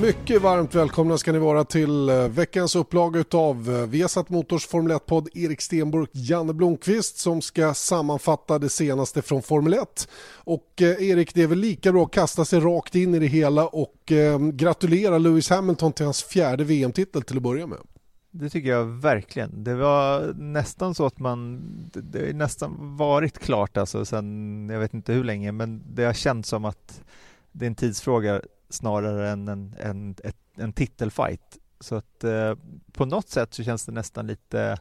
Mycket varmt välkomna ska ni vara till eh, veckans upplaga av eh, Vesat Motors Formel 1-podd Erik Stenburg, Janne Blomqvist som ska sammanfatta det senaste från Formel 1. Och eh, Erik, det är väl lika bra att kasta sig rakt in i det hela och eh, gratulera Lewis Hamilton till hans fjärde VM-titel till att börja med. Det tycker jag verkligen. Det var nästan så att man, det har nästan varit klart alltså sen, jag vet inte hur länge, men det har känts som att det är en tidsfråga snarare än en, en, ett, en titelfight. Så att eh, på något sätt så känns det nästan lite eh,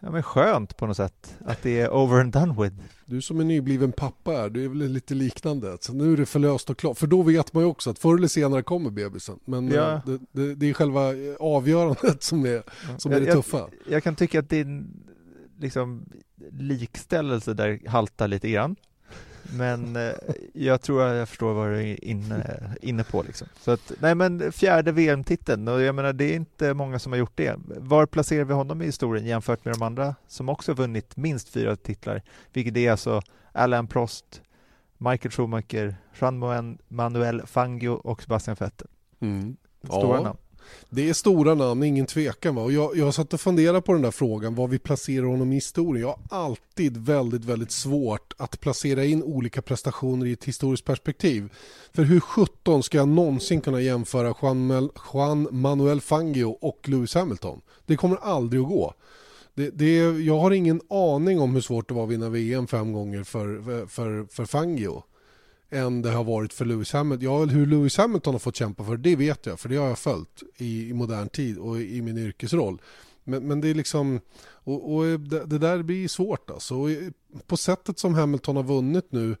ja, men skönt på något sätt att det är over and done with. Du som är nybliven pappa är, du är väl lite liknande. Så nu är det förlöst och klart. För då vet man ju också att förr eller senare kommer bebisen. Men Ja. eh, det, det, det är själva avgörandet som är, som är det tuffa. Jag, jag kan tycka att din liksom, likställelse där haltar lite grann. Men eh, jag tror att jag förstår vad du är inne, inne på. Liksom. Så att, nej men fjärde VM-titeln, och jag menar det är inte många som har gjort det. Var placerar vi honom i historien jämfört med de andra som också har vunnit minst fyra titlar? Vilket är alltså Alain Prost, Michael Schumacher, Juan Manuel Fangio och Sebastian Vettel. Mm. Stora Ja. namn. Det är stora namn, ingen tvekan. Va? Och jag, jag satt och funderade på den där frågan, var vi placerar honom i historien. Jag har alltid väldigt, väldigt svårt att placera in olika prestationer i ett historiskt perspektiv. För hur 17 ska jag någonsin kunna jämföra Juan, Mel- Juan Manuel Fangio och Lewis Hamilton? Det kommer aldrig att gå. Det, det, jag har ingen aning om hur svårt det var att vinna VM fem gånger för, för, för Fangio än det har varit för Lewis Hamilton. Ja, hur Lewis Hamilton har fått kämpa för det vet jag, för det har jag följt i, i modern tid och i min yrkesroll. Men, men det är liksom, och, och det, det där blir svårt alltså. Och på sättet som Hamilton har vunnit nu,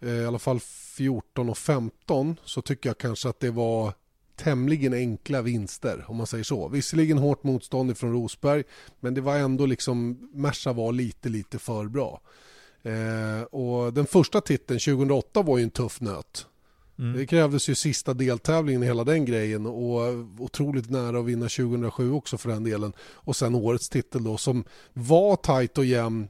eh, i alla fall 14 och 15, så tycker jag kanske att det var tämligen enkla vinster om man säger så. Visserligen hårt motstånd från Rosberg, men det var ändå liksom, Merca var lite, lite för bra. Eh, och den första titeln 2008 var ju en tuff nöt. Mm. Det krävdes ju sista deltävlingen i hela den grejen och otroligt nära att vinna 2007 också för den delen. Och sen årets titel då som var tajt och jämn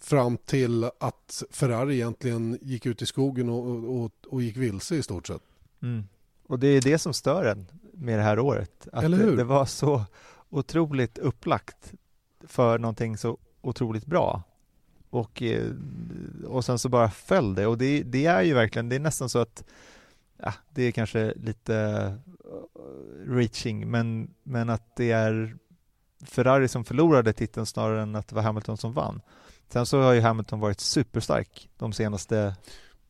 fram till att Ferrari egentligen gick ut i skogen och, och, och gick vilse i stort sett. Mm. Och det är det som stör en med det här året. Att Eller hur? Det, det var så otroligt upplagt för någonting så otroligt bra. Och, eh, och sen så bara föll det. Och det, det är ju verkligen, det är nästan så att ja, det är kanske lite eh, reaching, men, men att det är Ferrari som förlorade titeln snarare än att det var Hamilton som vann. Sen så har ju Hamilton varit superstark de senaste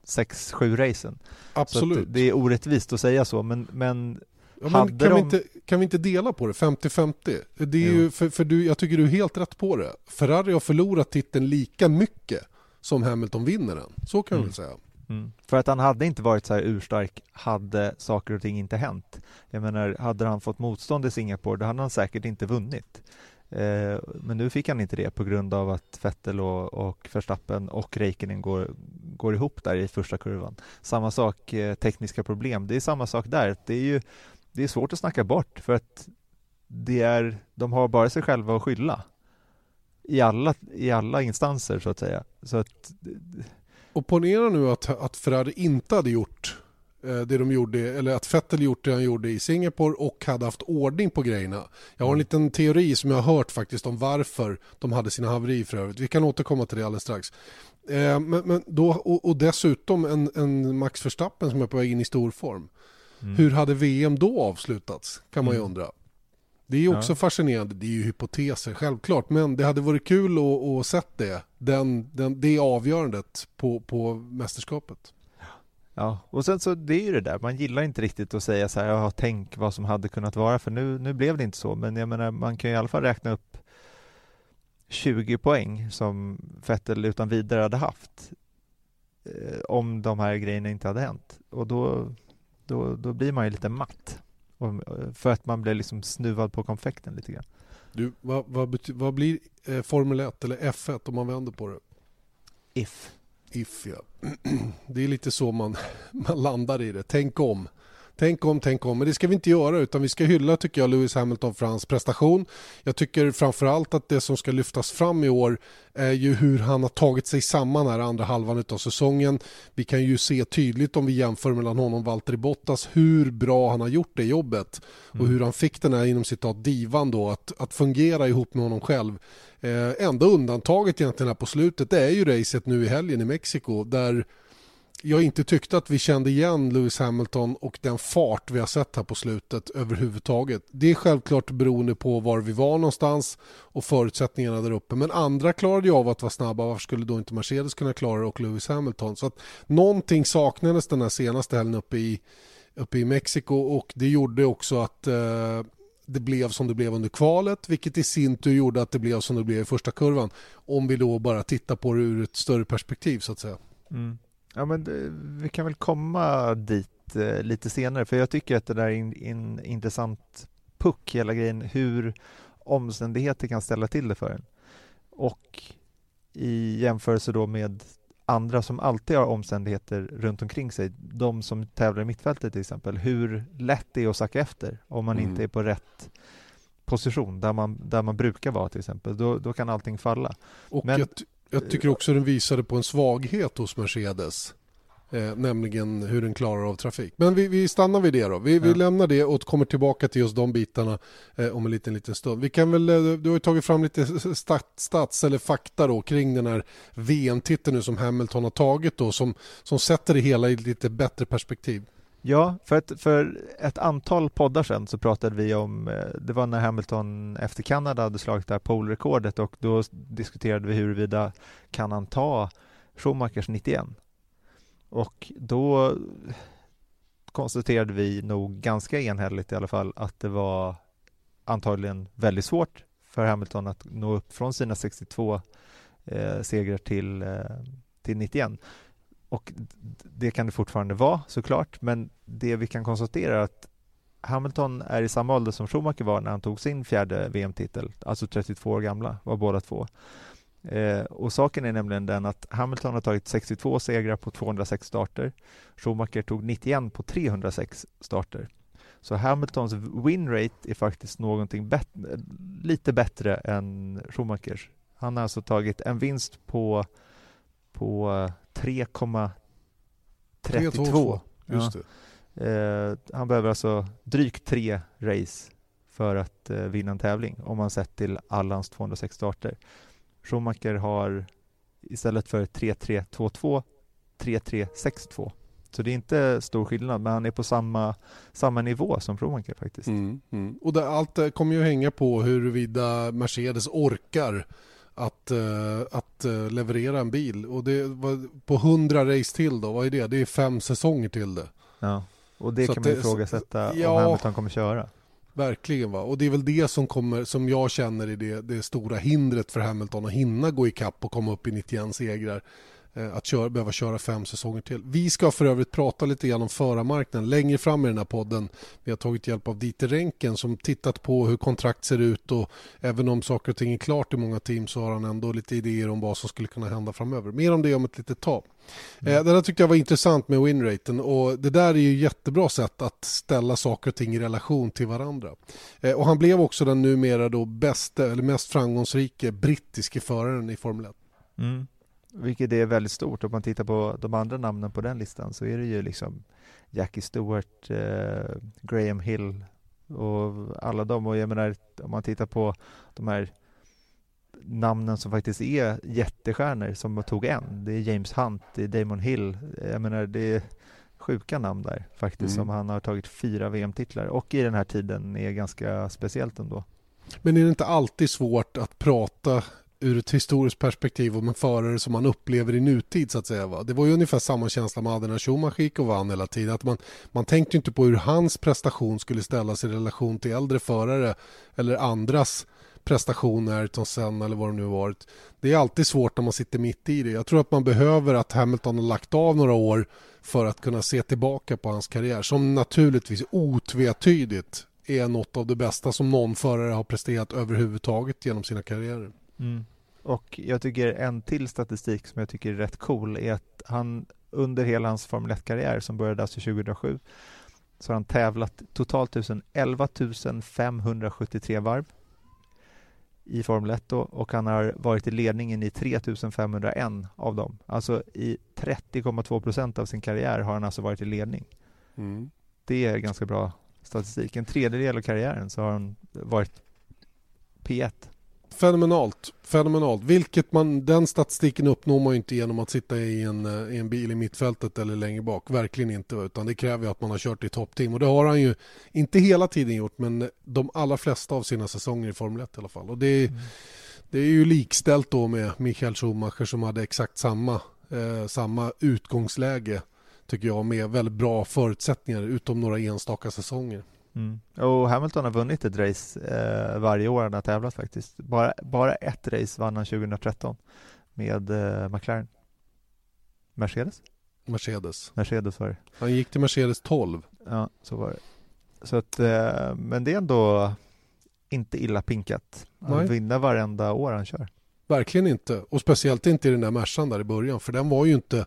sex, sju racen. Absolut. det är orättvist att säga så, men, men Ja, kan, vi de- inte, kan vi inte dela på det 50-50? Det är ju, för, för du, jag tycker du är helt rätt på det. Ferrari har förlorat titeln lika mycket som Hamilton vinner den. Så kan Mm. vi väl säga. Mm. För att han hade inte varit så här urstark hade saker och ting inte hänt. Jag menar, hade han fått motstånd i Singapore då hade han säkert inte vunnit. Eh, men nu fick han inte det på grund av att Vettel och, och Verstappen och Räikkönen går, går ihop där i första kurvan. Samma sak, eh, tekniska problem. Det är samma sak där. Det är ju det är svårt att snacka bort för att det är, de har bara sig själva att skylla i alla, i alla instanser så att säga. Så att Och ponera nu att, att Ferrari inte hade gjort eh, det de gjorde, eller att Vettel gjort det han gjorde i Singapore och hade haft ordning på grejerna. Jag har en liten teori som jag har hört faktiskt om varför de hade sina haverier för övrigt. Vi kan återkomma till det alldeles strax. Eh, men, men då, och, och dessutom en, en Max Verstappen som är på väg in i stor form. Mm. Hur hade VM då avslutats? Kan man ju Mm. undra. Det är också Ja. fascinerande, det är ju hypoteser självklart, men det hade varit kul att, att sett det, den, den, det avgörandet på, på mästerskapet. Ja, och sen så det är ju det där, man gillar inte riktigt att säga så här, ja, tänk vad som hade kunnat vara, för nu, nu blev det inte så, men jag menar, man kan ju i alla fall räkna upp 20 poäng som Vettel utan vidare hade haft. eh, om de här grejerna inte hade hänt. Och då, då, då blir man ju lite matt. Och, för att man blir liksom snuvad på konfekten lite grann. Du, vad, vad, vad blir eh, Formel 1 eller F1 om man vänder på det? If. If ja. Det är lite så man, man landar i det. Tänk om. Tänk om, tänk om. Men det ska vi inte göra utan vi ska hylla tycker jag Lewis Hamilton för hans prestation. Jag tycker framförallt att det som ska lyftas fram i år är ju hur han har tagit sig samman här andra halvan av säsongen. Vi kan ju se tydligt om vi jämför mellan honom och Valtteri Bottas hur bra han har gjort det jobbet och mm. hur han fick den här inom citat divan då att, att fungera ihop med honom själv. Eh, enda undantaget egentligen här på slutet det är ju racet nu i helgen i Mexiko där jag inte tyckte att vi kände igen Lewis Hamilton och den fart vi har sett här på slutet överhuvudtaget. Det är självklart beroende på var vi var någonstans och förutsättningarna där uppe. Men andra klarade ju av att vara snabba. Varför skulle då inte Mercedes kunna klara det och Lewis Hamilton? Så att någonting saknades den här senaste helgen uppe i, uppe i Mexiko och det gjorde också att eh, det blev som det blev under kvalet vilket i sin tur gjorde att det blev som det blev i första kurvan. Om vi då bara tittar på det ur ett större perspektiv så att säga. Mm. Ja, men det, vi kan väl komma dit eh, lite senare, för jag tycker att det där är en, en intressant puck, hela grejen, hur omständigheter kan ställa till det för en. Och i jämförelse då med andra som alltid har omständigheter runt omkring sig, de som tävlar i mittfältet till exempel, hur lätt det är att sacka efter om man mm. inte är på rätt position där man, där man brukar vara till exempel, då, då kan allting falla. Och Men, jag, jag tycker också den visade på en svaghet hos Mercedes. Eh, nämligen hur den klarar av trafik. Men vi, vi stannar vid det då. Vi, ja. vi lämnar det och kommer tillbaka till just de bitarna eh, om en liten, liten stund. Vi kan väl, eh, du har ju tagit fram lite stat, stats eller fakta då kring den här VM-titeln nu som Hamilton har tagit då som, som sätter det hela i lite bättre perspektiv. Ja, för ett, för ett antal poddar sedan så pratade vi om, eh, det var när Hamilton efter Kanada hade slagit det här polrekordet och då diskuterade vi huruvida kan han ta Schumachers 91? Och då konstaterade vi nog ganska enhälligt i alla fall att det var antagligen väldigt svårt för Hamilton att nå upp från sina 62 eh, segrar till, eh, till 91. Och det kan det fortfarande vara såklart, men det vi kan konstatera är att Hamilton är i samma ålder som Schumacher var när han tog sin fjärde VM-titel, alltså 32 år gamla var båda två. Eh, och saken är nämligen den att Hamilton har tagit 62 segrar på 206 starter. Schumacher tog 91 på 306 starter. Så Hamiltons win rate är faktiskt någonting bet lite bättre än Schumachers. Han har alltså tagit en vinst på, på 3,32. Just ja. eh, han behöver alltså drygt tre race för att eh, vinna en tävling om man sett till alla hans 206 starter. Schumacher har istället för 3-3-2-2 3-3-6-2. Så det är inte stor skillnad, men han är på samma, samma nivå som Schumacher faktiskt. Mm, mm. Och det, allt kommer ju hänga på huruvida Mercedes orkar att, uh, att uh, leverera en bil. Och det var på 100 race till då, vad är det? Det är fem säsonger till det. Ja, och det så kan man ifrågasätta ja, om Hamilton kommer köra. Verkligen va, och det är väl det som kommer, som jag känner är det, det stora hindret för Hamilton att hinna gå ikapp och komma upp i 91 segrar. Eh, att köra, behöva köra fem säsonger till. Vi ska för övrigt prata lite grann om förarmarknaden längre fram i den här podden. Vi har tagit hjälp av Dieter Renken som tittat på hur kontrakt ser ut och även om saker och ting är klart i många team så har han ändå lite idéer om vad som skulle kunna hända framöver. Mer om det om ett litet tag. Mm. Eh, det där tyckte jag var intressant med winraten och det där är ju jättebra sätt att ställa saker och ting i relation till varandra. Eh, och han blev också den numera då bästa eller mest framgångsrike brittiske föraren i Formel 1. Mm. Vilket är väldigt stort. Om man tittar på de andra namnen på den listan så är det ju liksom Jackie Stewart, eh, Graham Hill och alla de. Och jag menar, om man tittar på de här namnen som faktiskt är jättestjärnor som tog en. Det är James Hunt, det är Damon Hill. Jag menar, det är sjuka namn där faktiskt mm. som han har tagit fyra VM-titlar och i den här tiden är ganska speciellt ändå. Men är det inte alltid svårt att prata ur ett historiskt perspektiv och med förare som man upplever i nutid så att säga. Va? Det var ju ungefär samma känsla med när Schumacher gick och vann hela tiden. Att man, man tänkte inte på hur hans prestation skulle ställas i relation till äldre förare eller andras prestationer, som Ayrton Senna eller vad det nu har varit. Det är alltid svårt när man sitter mitt i det. Jag tror att man behöver att Hamilton har lagt av några år för att kunna se tillbaka på hans karriär som naturligtvis otvetydigt är något av det bästa som någon förare har presterat överhuvudtaget genom sina karriärer. Mm. Och jag tycker en till statistik som jag tycker är rätt cool är att han under hela hans Formel 1-karriär som började alltså 2007 så har han tävlat totalt 11 573 varv i Formel 1 då, och han har varit i ledningen i 3501 av dem. Alltså i 30,2 procent av sin karriär har han alltså varit i ledning. Mm. Det är ganska bra statistik. En tredjedel av karriären så har han varit P1 Fenomenalt, fenomenalt. Vilket man, den statistiken uppnår man inte genom att sitta i en, eh, i en bil i mittfältet eller längre bak. Verkligen inte. Utan det kräver att man har kört i toppteam. Och det har han ju inte hela tiden gjort men de allra flesta av sina säsonger i Formel 1 i alla fall. Och det, är, mm. det är ju likställt då med Michael Schumacher som hade exakt samma, eh, samma utgångsläge tycker jag med väldigt bra förutsättningar utom några enstaka säsonger. Mm. Och Hamilton har vunnit ett race eh, varje år han har tävlat faktiskt. Bara, bara ett race vann han 2013 med eh, McLaren. Mercedes? Mercedes. Mercedes var det. Han gick till Mercedes 12. Ja, så var det. Så att, eh, men det är ändå inte illa pinkat. Han vinner varenda år han kör. Verkligen inte. Och speciellt inte i den där Mercan där i början. För den var ju inte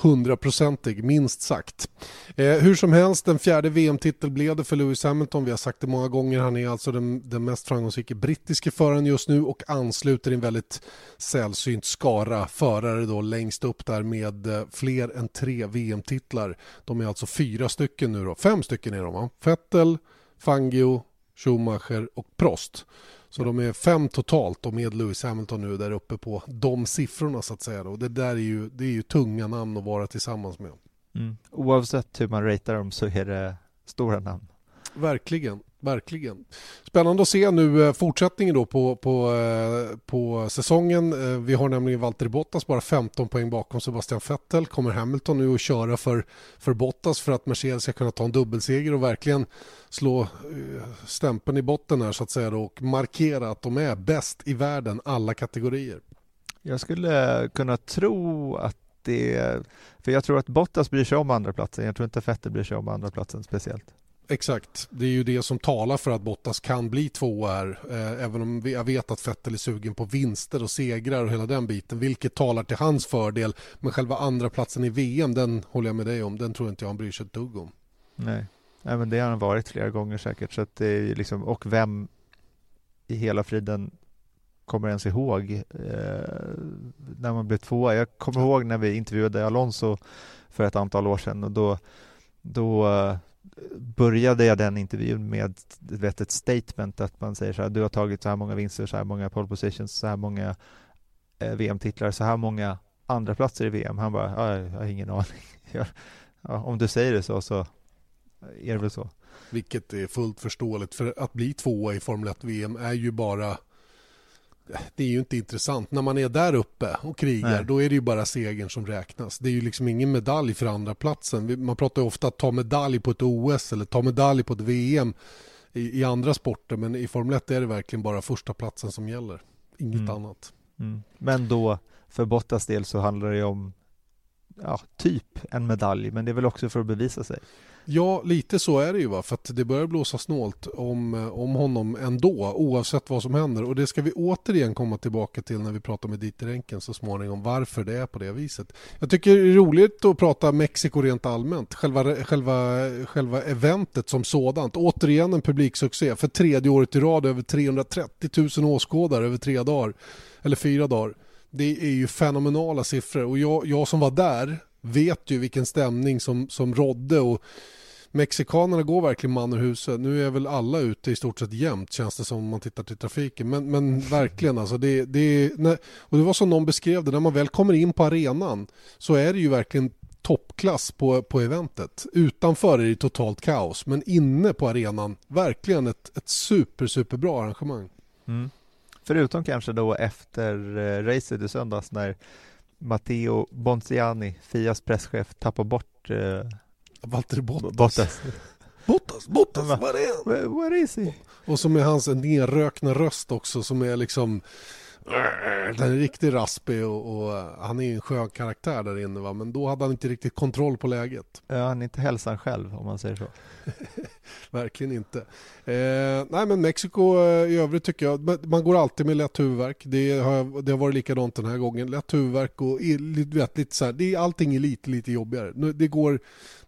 hundraprocentig, minst sagt. Eh, hur som helst, en fjärde VM-titel blev det för Lewis Hamilton. Vi har sagt det många gånger. Han är alltså den, den mest framgångsrika brittiske föraren just nu och ansluter en väldigt sällsynt skara förare då längst upp där med eh, fler än tre VM-titlar. De är alltså fyra stycken nu då. Fem stycken är de va? Vettel, Fangio, Schumacher och Prost. Så de är fem totalt och med Lewis Hamilton nu där uppe på de siffrorna så att säga. Och det där är ju, det är ju tunga namn att vara tillsammans med. Mm. Oavsett hur man ratear dem så är det stora namn. Verkligen, verkligen. Spännande att se nu eh, fortsättningen då på, på, eh, på säsongen. Eh, vi har nämligen Valtteri Bottas bara 15 poäng bakom Sebastian Vettel. Kommer Hamilton nu att köra för, för Bottas för att Mercedes ska kunna ta en dubbelseger och verkligen slå stämpeln i botten här så att säga då, och markera att de är bäst i världen alla kategorier. Jag skulle kunna tro att det, för jag tror att Bottas bryr sig om andra platsen. Jag tror inte Vettel bryr sig om andra platsen speciellt. Exakt, det är ju det som talar för att Bottas kan bli två här. Eh, även om jag vet att Vettel är sugen på vinster och segrar och hela den biten, vilket talar till hans fördel. Men själva andra platsen i VM, den håller jag med dig om, den tror inte jag han bryr sig ett dugg om. Nej, Nej men det har han varit flera gånger säkert. Så att det är liksom, och vem i hela friden kommer ens ihåg eh, när man blev tvåa. Jag kommer ihåg när vi intervjuade Alonso för ett antal år sedan och då, då eh, började jag den intervjun med vet, ett statement att man säger så här, du har tagit så här många vinster, så här många pole positions, så här många eh, VM-titlar, så här många andra platser i VM. Han bara, jag har ingen aning. ja, om du säger det så, så är det väl så. Vilket är fullt förståeligt, för att bli tvåa i Formel 1-VM är ju bara det är ju inte intressant. När man är där uppe och krigar, Nej. då är det ju bara segern som räknas. Det är ju liksom ingen medalj för andra platsen. Man pratar ju ofta att ta medalj på ett OS eller ta medalj på ett VM i, i andra sporter, men i Formel 1 är det verkligen bara första platsen som gäller. Inget mm. annat. Mm. Men då, för Bottas del så handlar det om ja, typ en medalj, men det är väl också för att bevisa sig. Ja, lite så är det ju. Va? För att det börjar blåsa snålt om, eh, om honom ändå, oavsett vad som händer. Och det ska vi återigen komma tillbaka till när vi pratar med Dieter Enken så småningom, varför det är på det viset. Jag tycker det är roligt att prata Mexiko rent allmänt. Själva, själva, själva eventet som sådant. Återigen en publiksuccé. För tredje året i rad över 330 000 åskådare över tre dagar. Eller fyra dagar. Det är ju fenomenala siffror. Och jag, jag som var där vet ju vilken stämning som, som rådde och Mexikanerna går verkligen man ur huset. Nu är väl alla ute i stort sett jämt känns det som om man tittar till trafiken. Men, men verkligen alltså. Det, det, när, och det var som någon beskrev det, när man väl kommer in på arenan så är det ju verkligen toppklass på, på eventet. Utanför är det totalt kaos men inne på arenan verkligen ett, ett super superbra arrangemang. Mm. Förutom kanske då efter eh, racet i söndags när Matteo Bonziani, Fias presschef, tappar bort eh, Valtteri Bottas. Bottas. Bottas, Bottas, var är han? Where is he? Och så med hans nerrökna röst också som är liksom den är riktigt raspig och, och, han är en skön karaktär där inne va? men då hade han inte riktigt kontroll på läget. Ja, han är inte hälsan själv om man säger så. Verkligen inte. Eh, nej men Mexiko eh, i övrigt tycker jag, man går alltid med lätt huvudvärk. Det har, det har varit likadant den här gången. Lätt huvudvärk och vet, lite så här, det är, allting är lite, lite jobbigare. Det går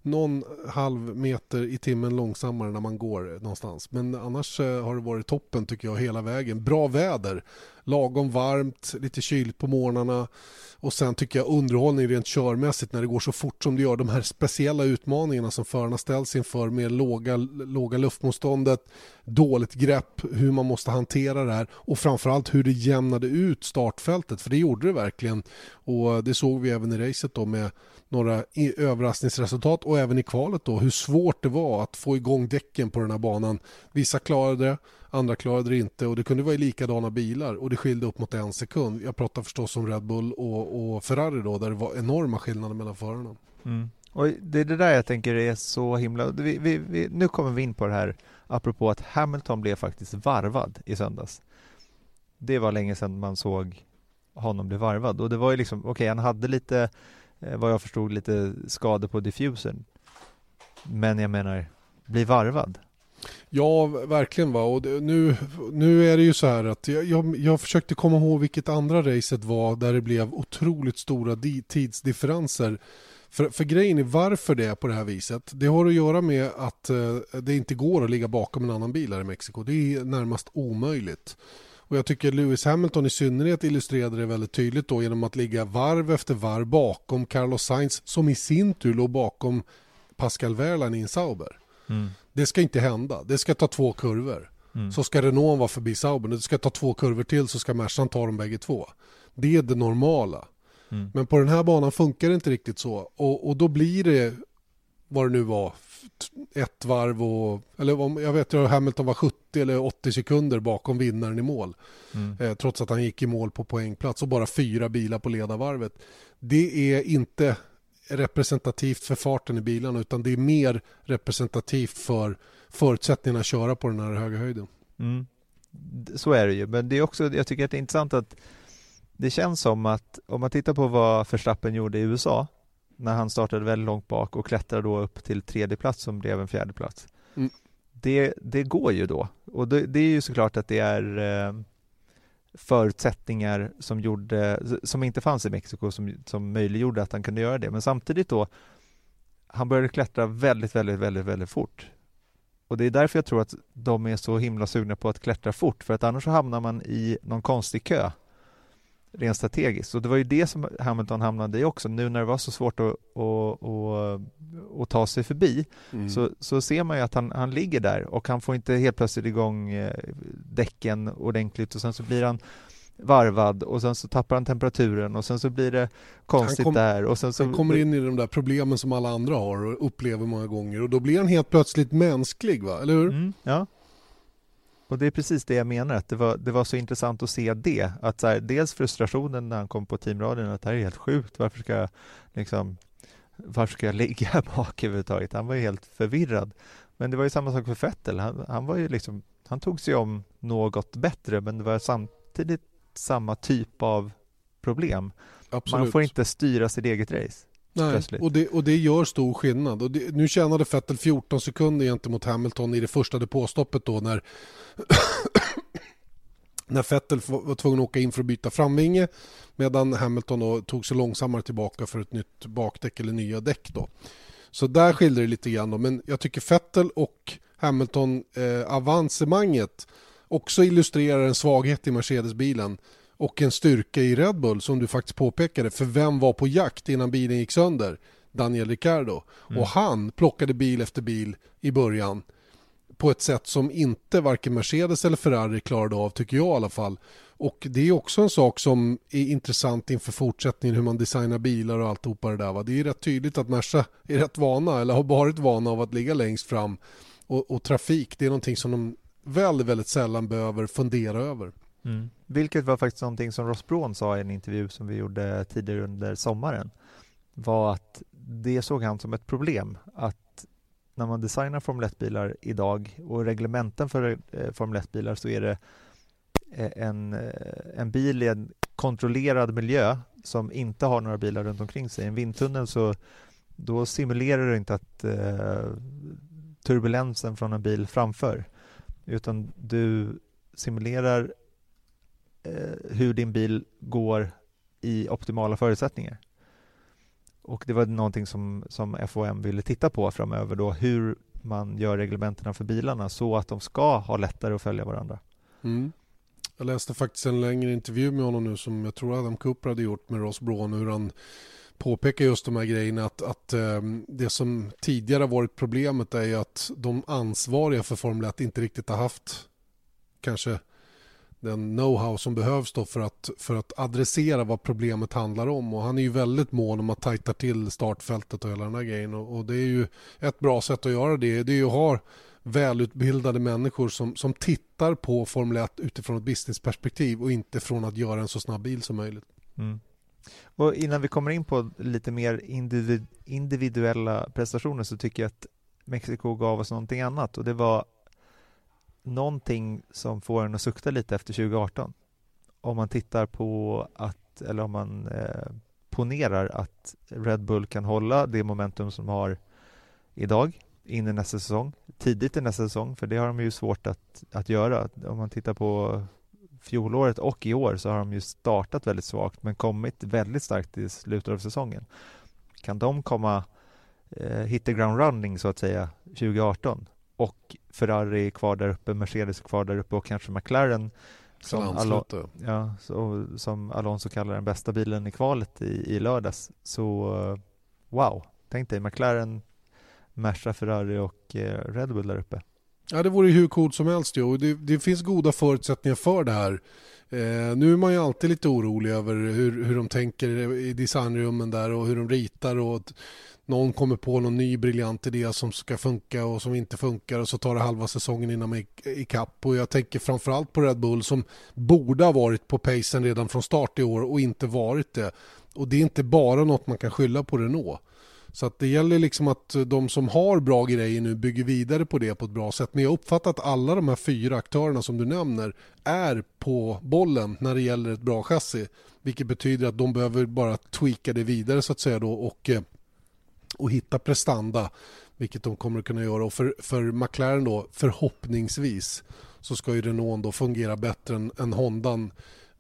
någon halv meter i timmen långsammare när man går någonstans. Men annars eh, har det varit toppen tycker jag hela vägen. Bra väder, lagom varmt, lite kyligt på morgnarna. Och sen tycker jag underhållning rent körmässigt när det går så fort som det gör. De här speciella utmaningarna som förarna ställs inför med låga, låga luftmotståndet, dåligt grepp, hur man måste hantera det här och framförallt hur det jämnade ut startfältet. För det gjorde det verkligen. Och det såg vi även i racet då med några överraskningsresultat och även i kvalet då hur svårt det var att få igång däcken på den här banan. Vissa klarade det, andra klarade det inte och det kunde vara likadana bilar och det skilde upp mot en sekund. Jag pratar förstås om Red Bull och, och Ferrari då där det var enorma skillnader mellan förarna. Mm. Och det är det där jag tänker är så himla... Vi, vi, vi, nu kommer vi in på det här apropå att Hamilton blev faktiskt varvad i söndags. Det var länge sedan man såg honom bli varvad och det var ju liksom, okej okay, han hade lite Eh, vad jag förstod lite skador på diffusern. Men jag menar, bli varvad. Ja, verkligen. Va? Och nu, nu är det ju så här att jag, jag, jag, försökte komma ihåg vilket andra racet var där det blev otroligt stora tidsdifferenser. För, för grejen är varför det är på det här viset. Det har att göra med att eh, det inte går att ligga bakom en annan bil här i Mexiko. Det är närmast omöjligt. Och jag tycker Lewis Hamilton i synnerhet illustrerade det väldigt tydligt då genom att ligga varv efter varv bakom Carlos Sainz som i sin tur låg bakom Pascal Wehrlein i en Sauber. Mm. Det ska inte hända. Det ska ta två kurvor. Mm. Så ska Renault vara förbi Sauber. Det ska ta två kurvor till så ska Mercan ta dem bägge två. Det är det normala. Mm. Men på den här banan funkar det inte riktigt så. Och, och då blir det vad det nu var, ett varv och, eller jag vet att Hamilton var 70 eller 80 sekunder bakom vinnaren i mål. Mm. Eh, trots att han gick i mål på poängplats och bara fyra bilar på ledarvarvet. Det är inte representativt för farten i bilarna utan det är mer representativt för förutsättningarna att köra på den här höga höjden. Mm. Så är det ju, men det är också, jag tycker att det är intressant att det känns som att om man tittar på vad Verstappen gjorde i USA när han startade väldigt långt bak och klättrade då upp till tredje plats som blev en fjärde plats. Mm. Det, det går ju då och det, det, är ju såklart att det är eh, förutsättningar som gjorde, som inte fanns i Mexiko som, som möjliggjorde att han kunde göra det. Men samtidigt då, han började klättra väldigt, väldigt, väldigt, väldigt fort. Och det är därför jag tror att de är så himla sugna på att klättra fort, för att annars så hamnar man i någon konstig kö rent strategiskt. Och det var ju det som Hamilton hamnade i också. Nu när det var så svårt att, att, att, att ta sig förbi mm. så, så ser man ju att han, han ligger där och han får inte helt plötsligt igång eh, däcken ordentligt och sen så blir han varvad och sen så tappar han temperaturen och sen så blir det konstigt kom, där och sen så... Han kommer in i de där problemen som alla andra har och upplever många gånger och då blir han helt plötsligt mänsklig va, eller hur? Mm, ja, och det är precis det jag menar, att det var, det var så intressant att se det. Att så här, dels frustrationen när han kom på teamradion, att det här är helt sjukt, varför ska jag liksom varför ska jag ligga här bak överhuvudtaget? Han var ju helt förvirrad. Men det var ju samma sak för Fettel. Han, han var ju liksom, han tog sig om något bättre, men det var samtidigt samma typ av problem. Absolut. Man får inte styra sitt eget race. Nej, och det, och det gör stor skillnad. Och det, nu tjänade Vettel 14 sekunder gentemot Hamilton i det första depåstoppet då när, när Vettel var tvungen att åka in för att byta framvinge medan Hamilton då tog sig långsammare tillbaka för ett nytt bakdäck eller nya däck. Då. Så där skiljer det lite grann. Då. Men jag tycker Vettel och Hamilton eh, avancemanget också illustrerar en svaghet i Mercedes-bilen och en styrka i Red Bull som du faktiskt påpekade. För vem var på jakt innan bilen gick sönder? Daniel Ricciardo. Mm. Och han plockade bil efter bil i början på ett sätt som inte varken Mercedes eller Ferrari klarade av, tycker jag i alla fall. Och det är också en sak som är intressant inför fortsättningen hur man designar bilar och alltihopa det där. Va? Det är rätt tydligt att Merca är rätt vana eller har varit vana av att ligga längst fram. Och, och trafik, det är någonting som de väldigt, väldigt sällan behöver fundera över. Mm. Vilket var faktiskt någonting som Ross Braun sa i en intervju som vi gjorde tidigare under sommaren. Var att det såg han som ett problem att när man designar Formel 1-bilar idag och reglementen för eh, Formel 1-bilar så är det eh, en, eh, en bil i en kontrollerad miljö som inte har några bilar runt omkring sig. I en vindtunnel så då simulerar du inte att eh, turbulensen från en bil framför utan du simulerar eh, hur din bil går i optimala förutsättningar. Och det var någonting som, som FOM ville titta på framöver då, hur man gör reglementena för bilarna så att de ska ha lättare att följa varandra. Mm. Jag läste faktiskt en längre intervju med honom nu som jag tror Adam Cooper hade gjort med Ross Braun hur han påpekar just de här grejerna att, att ehm, det som tidigare varit problemet är ju att de ansvariga för Formel 1 inte riktigt har haft kanske den know-how som behövs då för att, för att adressera vad problemet handlar om. Och han är ju väldigt mån om att tajta till startfältet och hela den här grejen. Och, och det är ju ett bra sätt att göra det. Det är ju att ha välutbildade människor som, som tittar på Formel 1 utifrån ett businessperspektiv och inte från att göra en så snabb bil som möjligt. Mm. Och innan vi kommer in på lite mer individ, individuella prestationer så tycker jag att Mexiko gav oss någonting annat och det var någonting som får en att sukta lite efter 2018. Om man tittar på att, eller om man eh, ponerar att Red Bull kan hålla det momentum som de har idag in i nästa säsong, tidigt i nästa säsong, för det har de ju svårt att, att göra. Om man tittar på fjolåret och i år så har de ju startat väldigt svagt men kommit väldigt starkt i slutet av säsongen. Kan de komma eh, hit the ground running så att säga 2018 och Ferrari kvar där uppe, Mercedes kvar där uppe och kanske McLaren som, Alo ja, så, som Alonso kallar den bästa bilen i kvalet i, i lördags. Så uh, wow, tänk dig McLaren, Merca, Ferrari och uh, Red Bull där uppe. Ja, det vore hur coolt som helst. Jo. Det, det finns goda förutsättningar för det här. Eh, nu är man ju alltid lite orolig över hur, hur de tänker i designrummen där och hur de ritar och någon kommer på någon ny briljant idé som ska funka och som inte funkar och så tar det halva säsongen innan man är ikapp. Och jag tänker framförallt på Red Bull som borde ha varit på pacen redan från start i år och inte varit det. Och det är inte bara något man kan skylla på Renault. Så att det gäller liksom att de som har bra grejer nu bygger vidare på det på ett bra sätt. Men jag uppfattar att alla de här fyra aktörerna som du nämner är på bollen när det gäller ett bra chassi. Vilket betyder att de behöver bara tweaka det vidare så att säga då och, eh, och hitta prestanda. Vilket de kommer att kunna göra. Och för, för McLaren då förhoppningsvis så ska ju Renault då fungera bättre än, än Hondan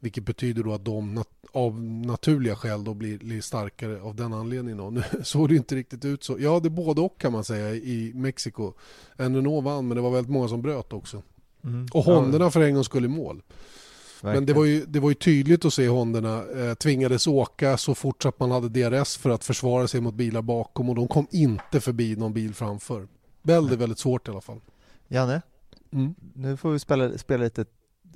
vilket betyder då att de nat av naturliga skäl då blir, blir starkare av den anledningen. Då. Nu såg det inte riktigt ut så. Ja, det är både och kan man säga i Mexiko. En Renault vann, men det var väldigt många som bröt också. Mm. Och Honderna för en gång skulle i mål. Verkligen. Men det var, ju, det var ju tydligt att se Honderna eh, tvingades åka så fort att man hade DRS för att försvara sig mot bilar bakom och de kom inte förbi någon bil framför. Väldigt, väldigt svårt i alla fall. Janne, mm. nu får vi spela, spela lite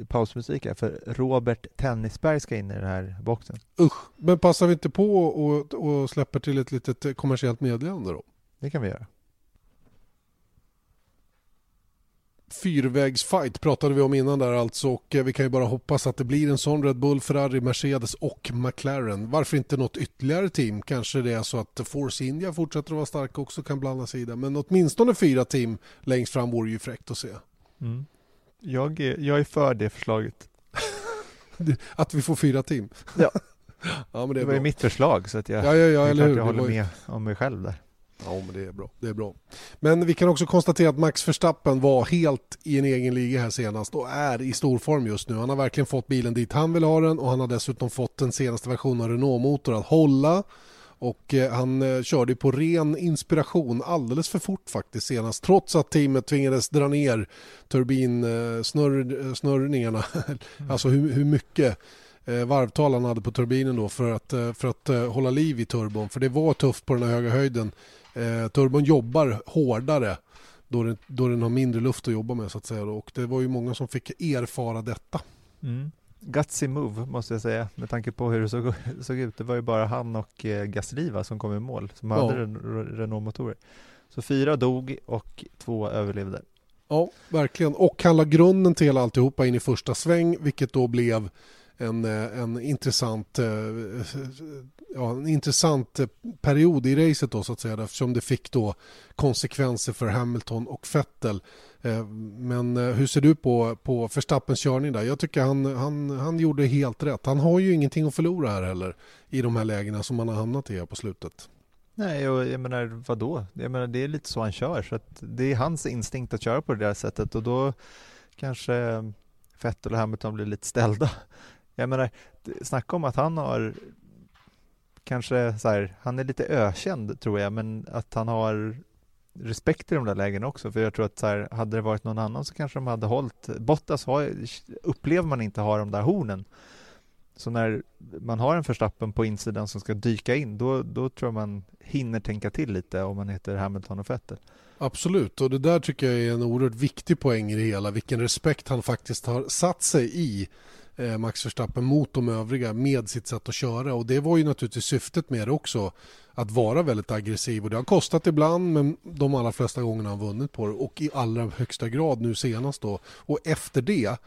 pausmusik här, för Robert Tennisberg ska in i den här boxen. Usch, men passar vi inte på och, och släpper till ett litet kommersiellt meddelande då? Det kan vi göra. Fyrvägsfight pratade vi om innan där alltså och vi kan ju bara hoppas att det blir en sån Red Bull, Ferrari, Mercedes och McLaren. Varför inte något ytterligare team? Kanske det är så att Force India fortsätter att vara starka också kan blanda sig i det. Men åtminstone fyra team längst fram vore ju fräckt att se. Mm. Jag är, jag är för det förslaget. att vi får fyra team? Ja. ja men det, det var ju mitt förslag så att jag, ja, ja, ja, eller hur? jag håller med om mig själv där. Ja, men det är bra. Det är bra. Men vi kan också konstatera att Max Verstappen var helt i en egen liga här senast och är i stor form just nu. Han har verkligen fått bilen dit han vill ha den och han har dessutom fått den senaste versionen av Renault-motor att hålla och eh, han eh, körde på ren inspiration alldeles för fort faktiskt senast trots att teamet tvingades dra ner turbinsnurrningarna. Eh, mm. alltså hur, hur mycket varvtal han hade på turbinen då för att, för att hålla liv i turbon. För det var tufft på den här höga höjden. Turbon jobbar hårdare då den, då den har mindre luft att jobba med så att säga. Och det var ju många som fick erfara detta. Mm gutsy move måste jag säga med tanke på hur det såg, såg ut. Det var ju bara han och eh, Gasriva som kom i mål som ja. hade Renault-motorer. Så fyra dog och två överlevde. Ja, verkligen. Och han la grunden till alltihopa in i första sväng, vilket då blev en, en intressant ja, en intressant period i racet då så att säga eftersom det fick då konsekvenser för Hamilton och Vettel. Eh, men eh, hur ser du på, på Verstappens körning där? Jag tycker han, han, han gjorde helt rätt. Han har ju ingenting att förlora här heller i de här lägena som han har hamnat i här på slutet. Nej, och jag menar vadå? Jag menar det är lite så han kör så att det är hans instinkt att köra på det där sättet och då kanske Vettel och Hamilton blir lite ställda. Jag menar, snacka om att han har kanske så här, han är lite ökänd tror jag, men att han har respekt i de där lägena också, för jag tror att så här, hade det varit någon annan så kanske de hade hållit. Bottas har, upplever man inte har de där hornen. Så när man har en förstappen på insidan som ska dyka in, då, då tror jag man hinner tänka till lite om man heter Hamilton och Vettel. Absolut, och det där tycker jag är en oerhört viktig poäng i det hela. Vilken respekt han faktiskt har satt sig i eh, Max Verstappen mot de övriga med sitt sätt att köra. Och det var ju naturligtvis syftet med det också. Att vara väldigt aggressiv och det har kostat ibland men de allra flesta gångerna har han vunnit på det och i allra högsta grad nu senast då. Och efter det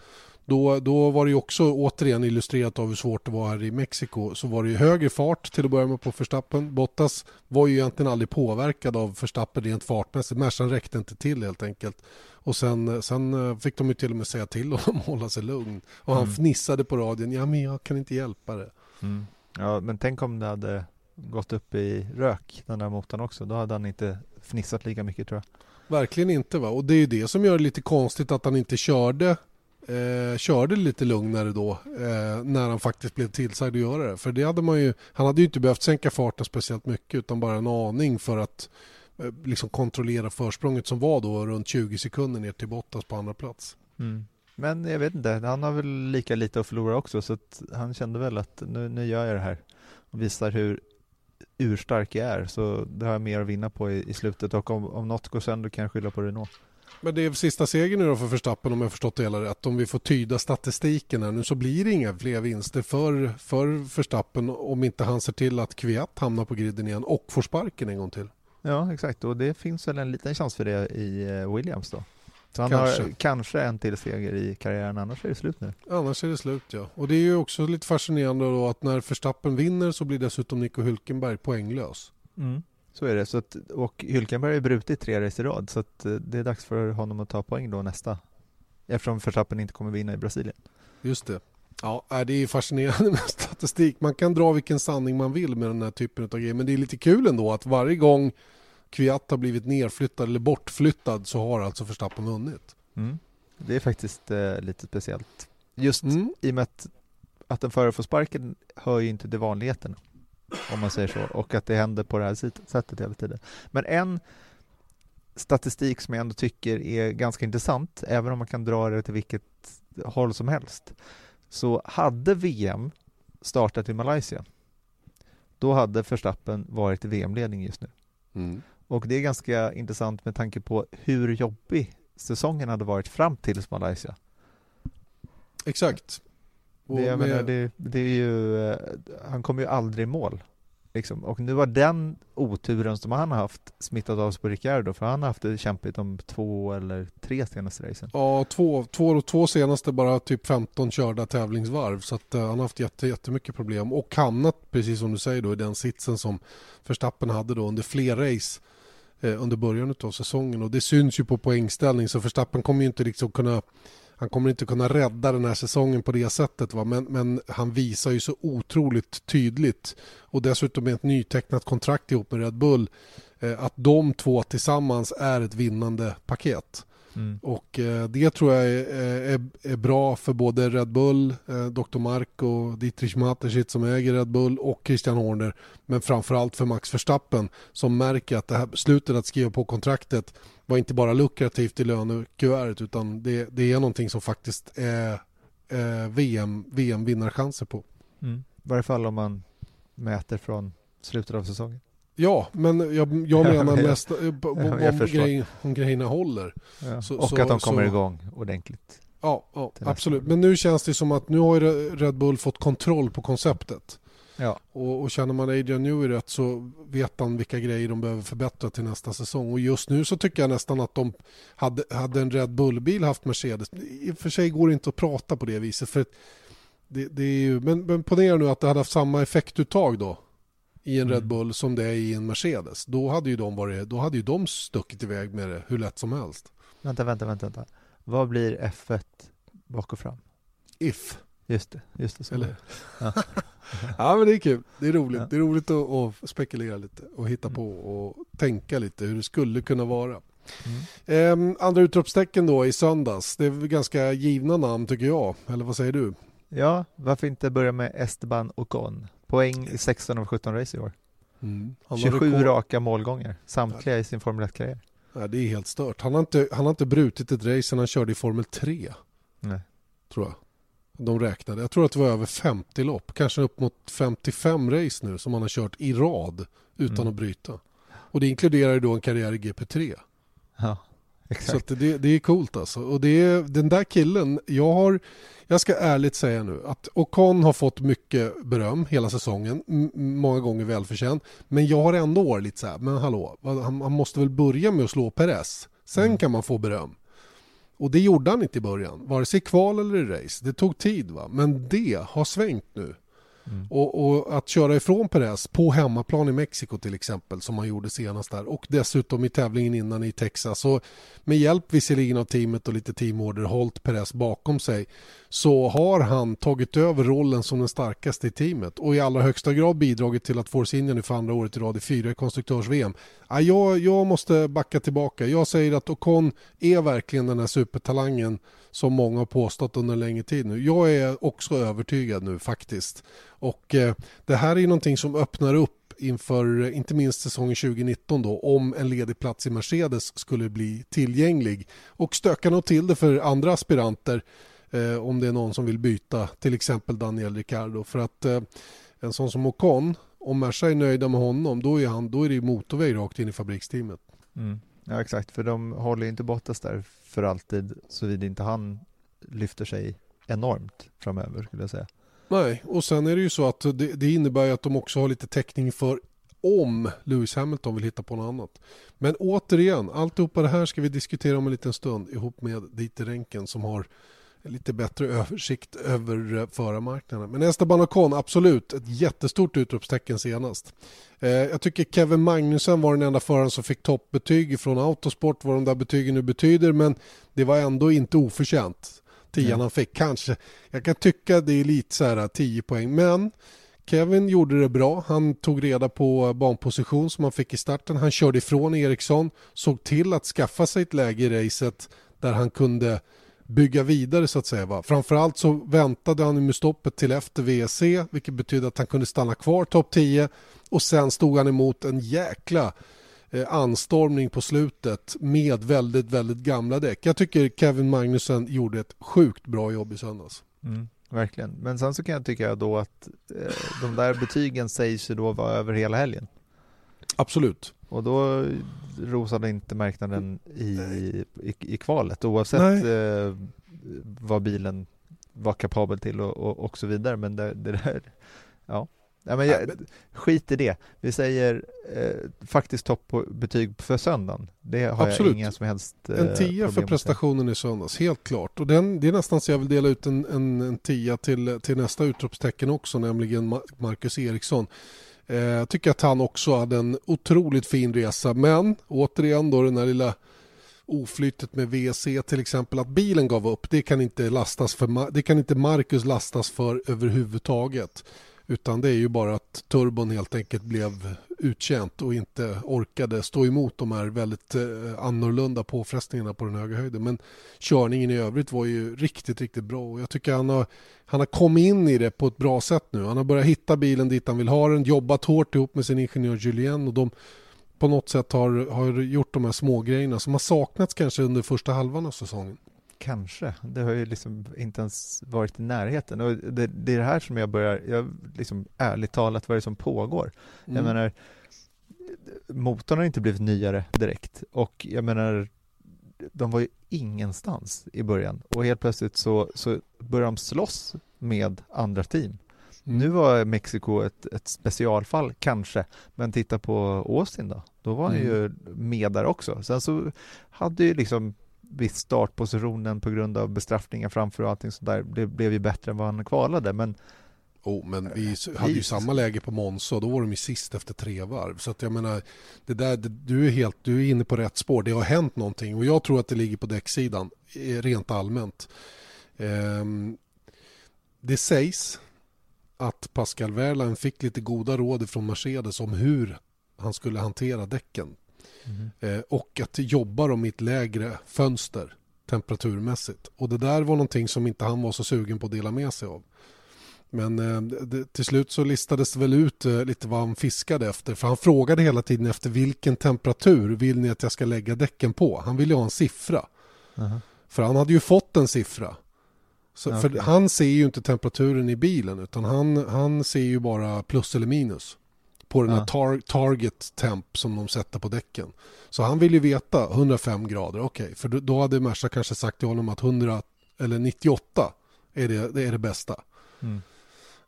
då, då var det ju också återigen illustrerat av hur svårt det var här i Mexiko. Så var det ju högre fart till att börja med på Förstappen. Bottas var ju egentligen aldrig påverkad av Förstappen rent fartmässigt. Mercan räckte inte till helt enkelt. Och sen, sen eh, fick de ju till och med säga till honom att hålla sig lugn. Och han mm. fnissade på radion. Ja, men jag kan inte hjälpa det. Mm. Ja, men tänk om det hade gått upp i rök, den där motorn också. Då hade han inte fnissat lika mycket tror jag. Verkligen inte va. Och det är ju det som gör det lite konstigt att han inte körde eh, körde lite lugnare då eh, när han faktiskt blev tillsagd att göra det. För det hade man ju, han hade ju inte behövt sänka farten speciellt mycket utan bara en aning för att eh, liksom kontrollera försprånget som var då runt 20 sekunder ner till Bottas på andra plats. Mm. Men jag vet inte, han har väl lika lite att förlora också så att han kände väl att nu, nu gör jag det här och visar hur urstark jag är så det har jag mer att vinna på i, i slutet och om, om något går sönder kan jag skylla på Renault. Men det är sista segern nu då för Verstappen om jag förstått det hela rätt. Om vi får tyda statistiken här nu så blir det inga fler vinster för, för Verstappen om inte han ser till att Kviat hamnar på griden igen och får sparken en gång till. Ja exakt och det finns väl en liten chans för det i eh, Williams då. Så han kanske. har kanske en till seger i karriären, annars är det slut nu. Annars är det slut ja. Och det är ju också lite fascinerande då att när Verstappen vinner så blir dessutom Nico Hülkenberg poänglös. Mm. Så är det. Så att, och Hylkenberg har brutit tre race i rad så att eh, det är dags för honom att ta poäng då nästa. Eftersom Verstappen inte kommer vinna i Brasilien. Just det. Ja, äh, det är fascinerande med statistik. Man kan dra vilken sanning man vill med den här typen av grejer. Men det är lite kul ändå att varje gång Kviat har blivit nerflyttad eller bortflyttad så har alltså Verstappen vunnit. Mm. Det är faktiskt eh, lite speciellt. Just mm. i och med att, att en förare får sparken hör ju inte till vanligheterna om man säger så, och att det händer på det här sättet hela tiden. Men en statistik som jag ändå tycker är ganska intressant, även om man kan dra det till vilket håll som helst, så hade VM startat i Malaysia, då hade Verstappen varit i VM-ledning just nu. Mm. Och det är ganska intressant med tanke på hur jobbig säsongen hade varit fram till Malaysia. Exakt. Det, jag med... menar, det, det, är ju, eh, han kommer ju aldrig i mål. Liksom. Och nu har den oturen som han har haft smittat av sig på Ricciardo, för han har haft det kämpigt om två eller tre senaste racen. Ja, två, två, två senaste bara typ 15 körda tävlingsvarv, så att, uh, han har haft jätte, jättemycket problem och hamnat, precis som du säger, då, i den sitsen som Verstappen hade då under fler race uh, under början av säsongen och det syns ju på poängställning så Verstappen kommer ju inte liksom kunna han kommer inte kunna rädda den här säsongen på det sättet. Va? Men, men han visar ju så otroligt tydligt och dessutom med ett nytecknat kontrakt ihop med Red Bull eh, att de två tillsammans är ett vinnande paket. Mm. Och eh, det tror jag är, är, är, bra för både Red Bull, eh, Dr. Mark och Dietrich Mateschitz som äger Red Bull och Christian Horner. Men framförallt för Max Verstappen som märker att det här beslutet att skriva på kontraktet var inte bara lukrativt i lönekuvertet utan det, det är någonting som faktiskt är eh, VM, VM-vinnarchanser på. Mm. I varje fall om man mäter från slutet av säsongen. Ja, men jag, jag menar mest eh, om, om, grej, om grejerna håller. Ja. Så, och så, att de kommer så, igång ordentligt. Ja, ja absolut. Men nu känns det som att nu har Red Bull fått kontroll på konceptet. Ja. Och, och känner man Adrian Newey rätt så vet han vilka grejer de behöver förbättra till nästa säsong. Och just nu så tycker jag nästan att de hade, hade en Red Bull-bil haft Mercedes. I och för sig går det inte att prata på det viset. För det, det är ju, men, men ponera nu att det hade haft samma effektuttag då i en Mm. Red Bull som det är i en Mercedes. Då hade ju de, varit, då hade ju de stuckit iväg med det hur lätt som helst. Vänta, vänta, vänta, vänta. Vad blir F1 bak och fram? If. Just det, just det. Så Eller? Ja. Ja men det är kul. Det är roligt. Ja. Det är roligt att, att spekulera lite och hitta på och tänka lite hur det skulle kunna vara. Mm. Ehm, andra utropstecken då i söndags. Det är ganska givna namn tycker jag. Eller vad säger du? Ja, varför inte börja med Esteban Ocon? Poäng i 16 av 17 race i år. Har 27 rekord- raka målgångar, samtliga i sin Formel 1-karriär. Ja, det är helt stört. Han har, inte, han har inte brutit ett race sedan han körde i Formel 3. Nej. Tror jag. De räknade. Jag tror att det var över 50 lopp. Kanske upp mot 55 race nu som han har kört i rad utan Mm. att bryta. Och det inkluderar ju då en karriär i GP3. Ja, exakt. att det, det är coolt alltså. Och det är, den där killen, jag har, jag ska ärligt säga nu att Ocon har fått mycket beröm hela säsongen, många gånger välförtjänt. Men jag har ändå varit lite så här, men hallå, han, han måste väl börja med att slå Perez. Sen Mm. kan man få beröm. Och det gjorde han inte i början, vare sig i kval eller i race. Det tog tid va, men det har svängt nu. Mm. Och, och att köra ifrån Perez på hemmaplan i Mexiko till exempel som han gjorde senast där och dessutom i tävlingen innan i Texas Så med hjälp visserligen av teamet och lite teamorder hållit Perez bakom sig så har han tagit över rollen som den starkaste i teamet och i allra högsta grad bidragit till att Force India nu för andra året i rad i fyra i konstruktörs-VM. Jag, jag måste backa tillbaka. Jag säger att Ocon är verkligen den här supertalangen som många har påstått under en längre tid nu. Jag är också övertygad nu faktiskt. Och eh, det här är någonting som öppnar upp inför eh, inte minst säsongen 2019 då om en ledig plats i Mercedes skulle bli tillgänglig och stökar nog till det för andra aspiranter eh, om det är någon som vill byta till exempel Daniel Ricciardo för att eh, en sån som Ocon om Merca är nöjda med honom då är, han, då är det motorväg rakt in i fabriksteamet. Mm. Ja, exakt, för de håller ju inte Bottas där för alltid, såvida inte han lyfter sig enormt framöver, skulle jag säga. Nej, och sen är det ju så att det, det innebär ju att de också har lite täckning för om Lewis Hamilton vill hitta på något annat. Men återigen, alltihopa det här ska vi diskutera om en liten stund ihop med Dieter Renken som har lite bättre översikt över eh, förarmarknaden. Men Esteban Ocon, absolut ett jättestort utropstecken senast. Eh, jag tycker Kevin Magnussen var den enda föraren som fick toppbetyg från Autosport, vad de där betygen nu betyder, men det var ändå inte oförtjänt. Tian han fick, kanske. Jag kan tycka det är lite så här 10 poäng, men Kevin gjorde det bra. Han tog reda på banposition som han fick i starten. Han körde ifrån Eriksson, såg till att skaffa sig ett läge i racet där han kunde bygga vidare så att säga. Va? Framförallt så väntade han med stoppet till efter WC vilket betyder att han kunde stanna kvar topp 10 och sen stod han emot en jäkla eh, anstormning på slutet med väldigt, väldigt gamla däck. Jag tycker Kevin Magnussen gjorde ett sjukt bra jobb i söndags. Mm, verkligen. Men sen så kan jag tycka då att eh, de där betygen sägs ju då vara över hela helgen. Absolut. Och då rosade inte marknaden i, i, i kvalet oavsett Nej. eh, vad bilen var kapabel till och, och, och så vidare. Men det, det där, ja. ja men jag, skit i det. Vi säger eh, faktiskt toppbetyg för söndagen. Det har Absolut. jag inga som helst eh, En tia för prestationen i söndags, helt klart. Och den, det är nästan så jag vill dela ut en, en, en tia till, till nästa utropstecken också, nämligen Ma- Marcus Eriksson. Eh, jag tycker att han också hade en otroligt fin resa, men återigen då den här lilla oflytet med WC till exempel, att bilen gav upp, det kan inte lastas för, det kan inte Marcus lastas för överhuvudtaget. Utan det är ju bara att turbon helt enkelt blev uttjänt och inte orkade stå emot de här väldigt eh, annorlunda påfrestningarna på den höga höjden. Men körningen i övrigt var ju riktigt, riktigt bra och jag tycker han har, han har kommit in i det på ett bra sätt nu. Han har börjat hitta bilen dit han vill ha den, jobbat hårt ihop med sin ingenjör Julien och de på något sätt har, har gjort de här små grejerna som har saknats kanske under första halvan av säsongen. Kanske. Det har ju liksom inte ens varit i närheten. Och det, det är det här som jag börjar, jag liksom ärligt talat vad är det som pågår? Mm. Jag menar, motorn har inte blivit nyare direkt och jag menar, de var ju ingenstans i början och helt plötsligt så, så börjar de slåss med andra team. Mm. Nu var Mexiko ett, ett specialfall kanske, men titta på Austin då, då var han Mm. ju med där också. Sen så hade ju liksom visst startpositionen på grund av bestraffningar framför och allting sånt där det blev ju bättre än vad han kvalade men Oh, men vi hade ju samma läge på Monza och då var de ju sist efter tre varv. Så att jag menar, det där, det, du, är helt, du är inne på rätt spår. Det har hänt någonting och jag tror att det ligger på däcksidan eh, rent allmänt. Um, det sägs att Pascal Wehrlein fick lite goda råd från Mercedes om hur han skulle hantera däcken. Mm. Och att jobba dem i ett lägre fönster temperaturmässigt. Och det där var någonting som inte han var så sugen på att dela med sig av. Men eh, det, till slut så listades det väl ut eh, lite vad han fiskade efter. För han frågade hela tiden efter vilken temperatur vill ni att jag ska lägga däcken på? Han ville ha en siffra. Uh -huh. För han hade ju fått en siffra. Så, okay. För han ser ju inte temperaturen i bilen utan han, han ser ju bara plus eller minus. På den här tar, target temp som de sätter på däcken. Så han vill ju veta 105 grader, okej. Okay. För då, hade Merca kanske sagt till honom att 100 eller 98 är det, det är det bästa. Mm.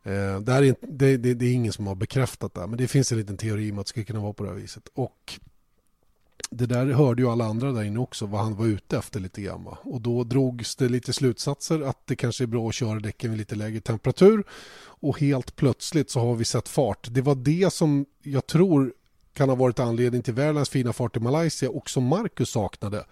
Eh, det, är, det, det, det, är ingen som har bekräftat det, men det finns en liten teori om att det skulle kunna vara på det här viset. Och det där hörde ju alla andra där inne också, vad han var ute efter lite grann. Va? Och då drogs det lite slutsatser att det kanske är bra att köra däcken vid lite lägre temperatur. Och helt plötsligt så har vi sett fart. Det var det som jag tror kan ha varit anledning till världens fina fart i Malaysia och som Marcus saknade.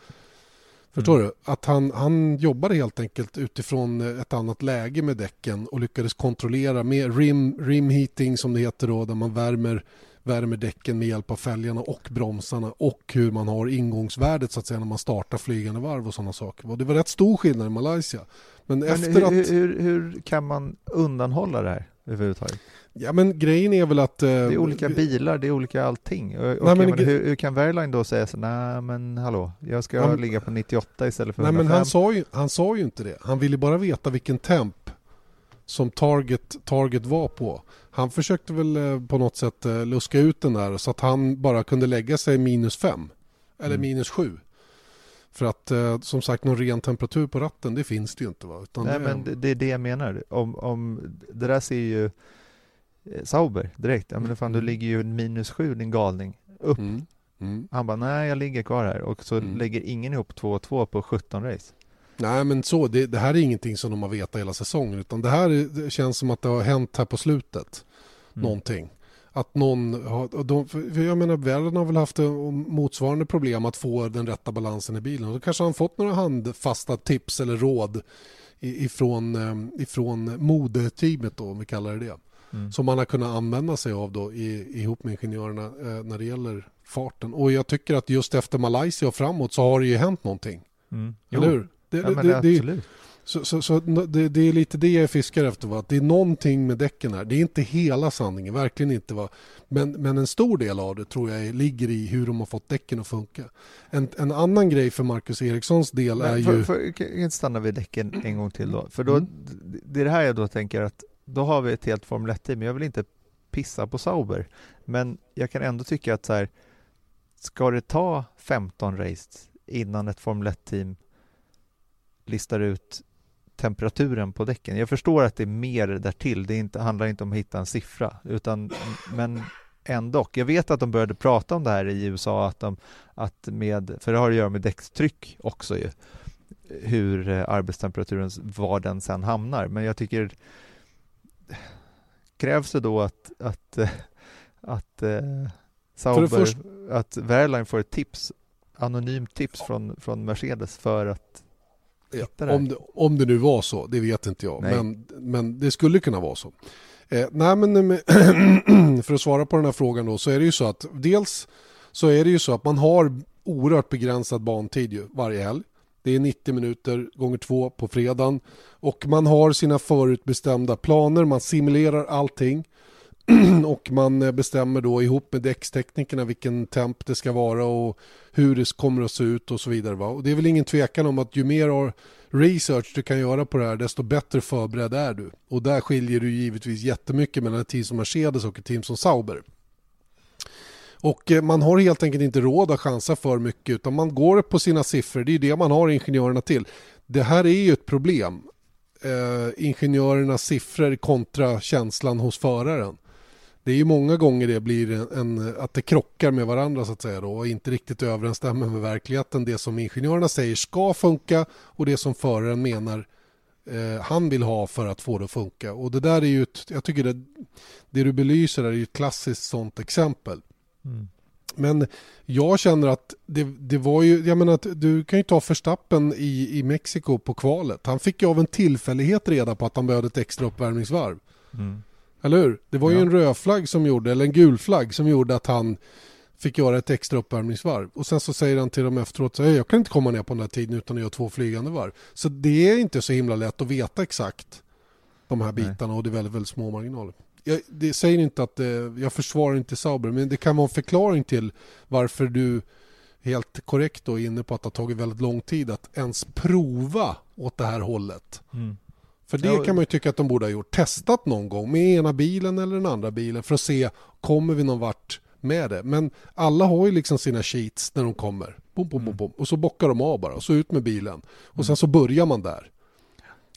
Förstår mm. du? Att han, han jobbade helt enkelt utifrån ett annat läge med däcken och lyckades kontrollera med rim, rim heating som det heter då, där man värmer, värmer däcken med hjälp av fälgarna och bromsarna och hur man har ingångsvärdet så att säga när man startar flygande varv och sådana saker. Det var rätt stor skillnad i Malaysia. Men, Men efter hur, att... hur, hur kan man undanhålla det här överhuvudtaget? Ja men grejen är väl att... Eh, det är olika bilar, det är olika allting. Och, nej, men, men, hur, hur, kan Verline då säga så nej men hallå, jag ska han, ligga på 98 istället för nej, 105? Men han sa, ju, han sa ju inte det. Han ville bara veta vilken temp som target, target var på. Han försökte väl eh, på något sätt eh, luska ut den där så att han bara kunde lägga sig minus 5 eller mm. minus 7. För att som sagt någon ren temperatur på ratten det finns det ju inte. Va? Utan Nej det, men det, det är det jag menar. Om, om, det där ser ju Eh, Sauber direkt. Ja, men fan, du mm. ligger ju minus sju din galning. Upp. Mm. Mm. Han bara, nej jag ligger kvar här och så mm. lägger ingen ihop 2-2 på 17 race. Nej men så, det, det, här är ingenting som de har vetat hela säsongen utan det här det känns som att det har hänt här på slutet. Mm. Någonting. Att någon har, de, jag menar världen har väl haft motsvarande problem att få den rätta balansen i bilen. Då kanske han fått några handfasta tips eller råd ifrån, eh, ifrån modeteamet då om vi kallar det det. Mm. Som man har kunnat använda sig av då i, ihop med ingenjörerna eh, när det gäller farten. Och jag tycker att just efter Malaysia och framåt så har det ju hänt någonting. Mm. Eller hur? Det, ja, det, det, absolut. Så, så, så det, det, är lite det jag fiskar efter. Va? Att det är någonting med däcken här. Det är inte hela sanningen, verkligen inte. Va? Men, men en stor del av det tror jag ligger i hur de har fått däcken att funka. En, en annan grej för Marcus Erikssons del men är för, ju... För, kan jag stanna vid däcken en gång till då? För då, mm. det är det här jag då tänker att då har vi ett helt Formel 1-team. Jag vill inte pissa på Sauber, men jag kan ändå tycka att så här, ska det ta 15 race innan ett Formel 1-team listar ut temperaturen på däcken. Jag förstår att det är mer därtill. Det inte, handlar inte om att hitta en siffra, utan, men ändå. Jag vet att de började prata om det här i USA, att de, att med, för det har att göra med däckstryck också ju, hur eh, arbetstemperaturen, var den sen hamnar. Men jag tycker krävs det då att, att, eh, att eh, Sauber, först... att Wehrlein får ett tips, anonymt tips från, från Mercedes för att hitta om det Om det nu var så, det vet inte jag, men, men det skulle kunna vara så. Eh, nej, men för att svara på den här frågan då, så är det ju så att dels så är det ju så att man har oerhört begränsad bantid ju varje helg. Det är 90 minuter gånger två på fredagen. Och man har sina förutbestämda planer, man simulerar allting. och man eh, bestämmer då ihop med däcksteknikerna vilken temp det ska vara och hur det kommer att se ut och så vidare. Va? Och det är väl ingen tvekan om att ju mer research du kan göra på det här desto bättre förberedd är du. Och där skiljer du givetvis jättemycket mellan ett team som Mercedes och ett team som Sauber. Och eh, man har helt enkelt inte råd att chansa för mycket utan man går på sina siffror. Det är det man har ingenjörerna till. Det här är ju ett problem. Eh, ingenjörernas siffror kontra känslan hos föraren det är ju många gånger det blir en, en, att det krockar med varandra så att säga då, och inte riktigt överensstämmer med verkligheten. Det som ingenjörerna säger ska funka och det som föraren menar eh, han vill ha för att få det att funka. Och det där är ju ett, jag tycker det, det du belyser är ju ett klassiskt sånt exempel. Mm. Men jag känner att det, det var ju, jag menar att du kan ju ta förstappen i, i Mexiko på kvalet. Han fick ju av en tillfällighet reda på att han behövde ett extra uppvärmningsvarv. Mm. Eller hur? Det var ju en röd flagg som gjorde, eller en gul flagg som gjorde att han fick göra ett extra uppvärmningsvarv. Och sen så säger han till dem efteråt så jag kan inte komma ner på den här tiden utan att göra två flygande varv. Så det är inte så himla lätt att veta exakt de här bitarna Nej. och det är väldigt, väldigt små marginaler. Jag det säger inte att eh, jag försvarar inte Sauber men det kan vara en förklaring till varför du helt korrekt då är inne på att det har tagit väldigt lång tid att ens prova åt det här hållet. Mm. För det kan man ju tycka att de borde ha gjort. Testat någon gång med ena bilen eller den andra bilen för att se kommer vi någon vart med det. Men alla har ju liksom sina sheets när de kommer. Bom, bom, bom, bom. Och så bockar de av bara och så ut med bilen. Och sen så börjar man där.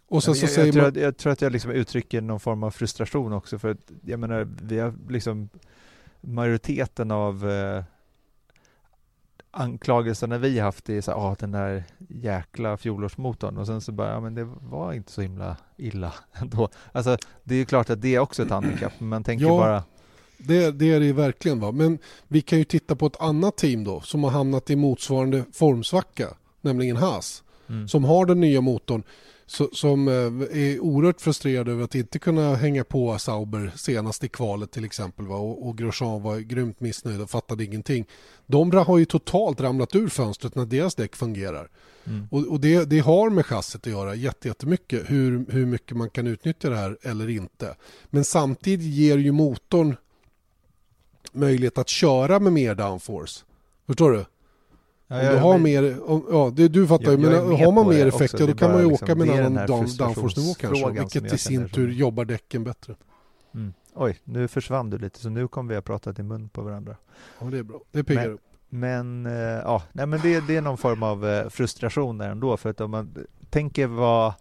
Och sen så jag, säger jag, tror man... att, jag tror att jag liksom uttrycker någon form av frustration också för att jag menar vi har liksom majoriteten av eh, anklagelserna vi haft är så här, ah, den där jäkla fjolårsmotorn och sen så bara, ja men det var inte så himla illa ändå. Alltså det är klart att det är också ett handikapp, men man tänker ja, bara det, det är det ju verkligen va, men vi kan ju titta på ett annat team då som har hamnat i motsvarande formsvacka, nämligen Haas, mm. som har den nya motorn som eh, är oerhört frustrerade över att inte kunna hänga på Sauber senast i kvalet till exempel. Va? Och, och Grosjean var grymt missnöjd och fattade ingenting. De har ju totalt ramlat ur fönstret när deras däck fungerar. Mm. Och, och det, det, har med chassit att göra jättemycket, hur, hur mycket man kan utnyttja det här eller inte. Men samtidigt ger ju motorn möjlighet att köra med mer downforce. Förstår du? Om du har mer, om, ja det, du fattar ju, men har man mer effekt ja, då kan man ju liksom, åka med en annan down, downforce-nivå kanske, vilket i sin tur som... jobbar däcken bättre. Mm. Oj, nu försvann du lite så nu kommer vi att prata i mun på varandra. Ja, det är bra. Det piggar upp. Men, men, äh, ja, nej, men det, det är någon form av äh, frustration där ändå, för att om man tänker vad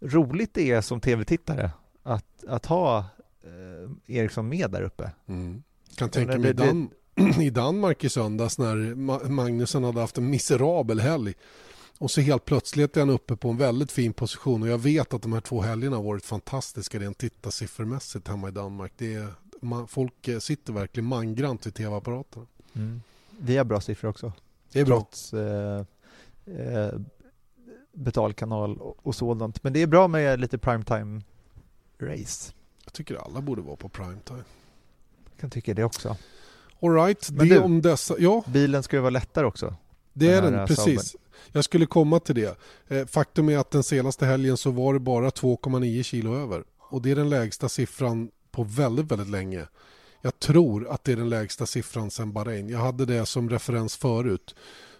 roligt det är som tv-tittare att, att ha äh, Eriksson med där uppe. Mm. Kan tänka mig Dan i Danmark i söndags när Magnusen hade haft en miserabel helg. Och så helt plötsligt är han uppe på en väldigt fin position och jag vet att de här två helgerna har varit fantastiska rent tittarsiffermässigt hemma i Danmark. Det är, man, folk eh, sitter verkligen mangrant vid tv-apparaterna. Mm. Vi har bra siffror också. Det är bra. Trots eh, eh, betalkanal och, och sådant. Men det är bra med lite primetime race. Jag tycker alla borde vara på primetime. Jag kan tycka det också. Alright, det du, om dessa... Ja. Bilen ska ju vara lättare också. Det är den, precis. Sauber. Jag skulle komma till det. Eh, faktum är att den senaste helgen så var det bara 2,9 kilo över. Och det är den lägsta siffran på väldigt, väldigt länge. Jag tror att det är den lägsta siffran sedan Bahrain. Jag hade det som referens förut.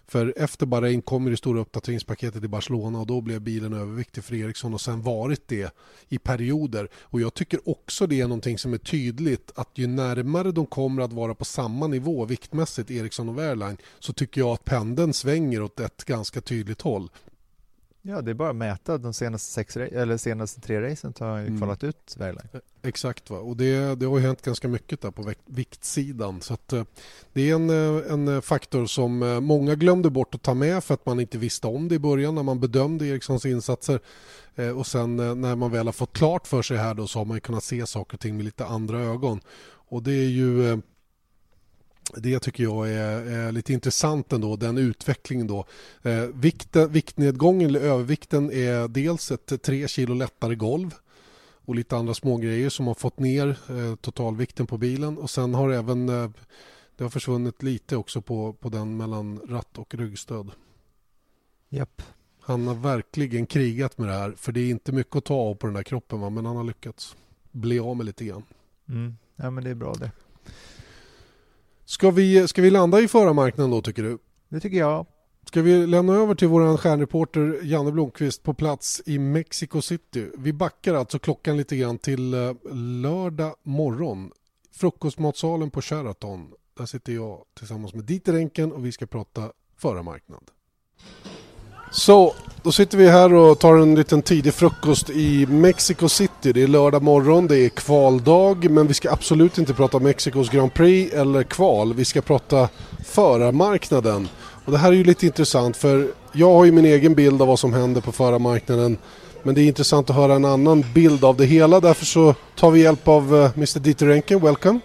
För efter Bahrain kommer det stora uppdateringspaketet i Barcelona och då blev bilen överviktig för Ericsson och sen varit det i perioder. Och jag tycker också det är någonting som är tydligt att ju närmare de kommer att vara på samma nivå viktmässigt, Ericsson och Wehrlein, så tycker jag att pendeln svänger åt ett ganska tydligt håll. Ja, det är bara att mäta de senaste, sex, eller senaste tre racen har han ju mm. kvalat ut Wehrlein. Eh, exakt, va? och det, det har ju hänt ganska mycket där på viktsidan. Så att, eh, det är en, eh, en faktor som många glömde bort att ta med för att man inte visste om det i början när man bedömde Erikssons insatser. Och sen när man väl har fått klart för sig här då så har man kunnat se saker och ting med lite andra ögon. Och det är ju det tycker jag är, är, lite intressant ändå, den utvecklingen då. Eh, vikten, viktnedgången, eller övervikten, är dels ett 3 kilo lättare golv och lite andra smågrejer som har fått ner eh, totalvikten på bilen och sen har även eh, det har försvunnit lite också på, på den mellan ratt och ryggstöd. Japp. Han har verkligen krigat med det här för det är inte mycket att ta av på den där kroppen va? men han har lyckats bli av med lite grann. Mm. Ja men det är bra det. Ska vi, ska vi landa i förarmarknaden då tycker du? Det tycker jag. Ska vi lämna över till vår stjärnreporter Janne Blomqvist på plats i Mexico City. Vi backar alltså klockan lite grann till eh, lördag morgon. Frukostmatsalen på Sheraton. Där sitter jag tillsammans med Dieter Enken och vi ska prata förarmarknad. Så, då sitter vi här och tar en liten tidig frukost i Mexico City. Det är lördag morgon, det är kvaldag men vi ska absolut inte prata Mexikos Grand Prix eller kval. Vi ska prata förarmarknaden. Och det här är ju lite intressant för jag har ju min egen bild av vad som händer på förarmarknaden. Men det är intressant att höra en annan bild av det hela. Därför så tar vi hjälp av eh, Mr Dieter Renken. Welcome.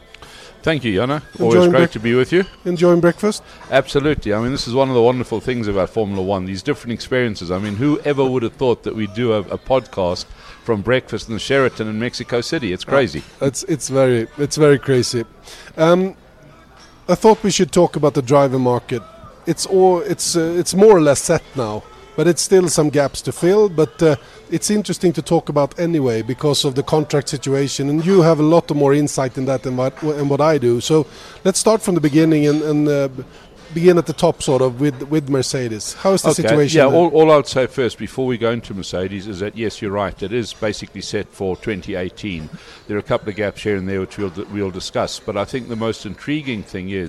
Thank you, Yana. Always great to be with you. Enjoying breakfast? Absolutely. I mean, this is one of the wonderful things about Formula One, these different experiences. I mean, whoever would have thought that we'd do a, a podcast from breakfast in the Sheraton in Mexico City? It's crazy. Uh, it's, it's, very, it's very crazy. Um, I thought we should talk about the driver market. It's, all, it's, uh, it's more or less set now but it's still some gaps to fill. But uh, it's interesting to talk about anyway because of the contract situation, and you have a lot more insight in that than what, and what I do. So let's start from the beginning and, and uh, begin at the top, sort of, with with Mercedes. How is the okay. situation? Yeah, all, all, I would say first, before we go into Mercedes, is that yes, you're right. It is basically set for 2018. There are a couple of gaps here and there which we'll we'll discuss, but I think the most intriguing thing is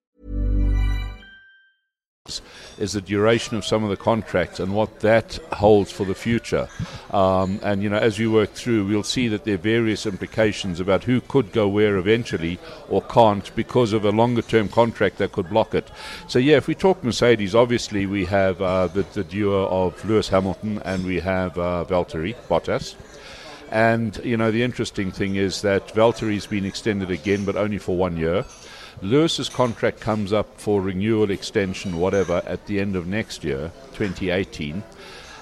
Is the duration of some of the contracts and what that holds for the future. Um, and you know, as we work through, we'll see that there are various implications about who could go where eventually or can't because of a longer-term contract that could block it. So yeah, if we talk Mercedes, obviously we have uh, the, the, duo of Lewis Hamilton and we have uh, Valtteri Bottas. And you know, the interesting thing is that Valtteri's been extended again, but only for one year. Lewis's contract comes up for renewal, extension, whatever, at the end of next year, 2018.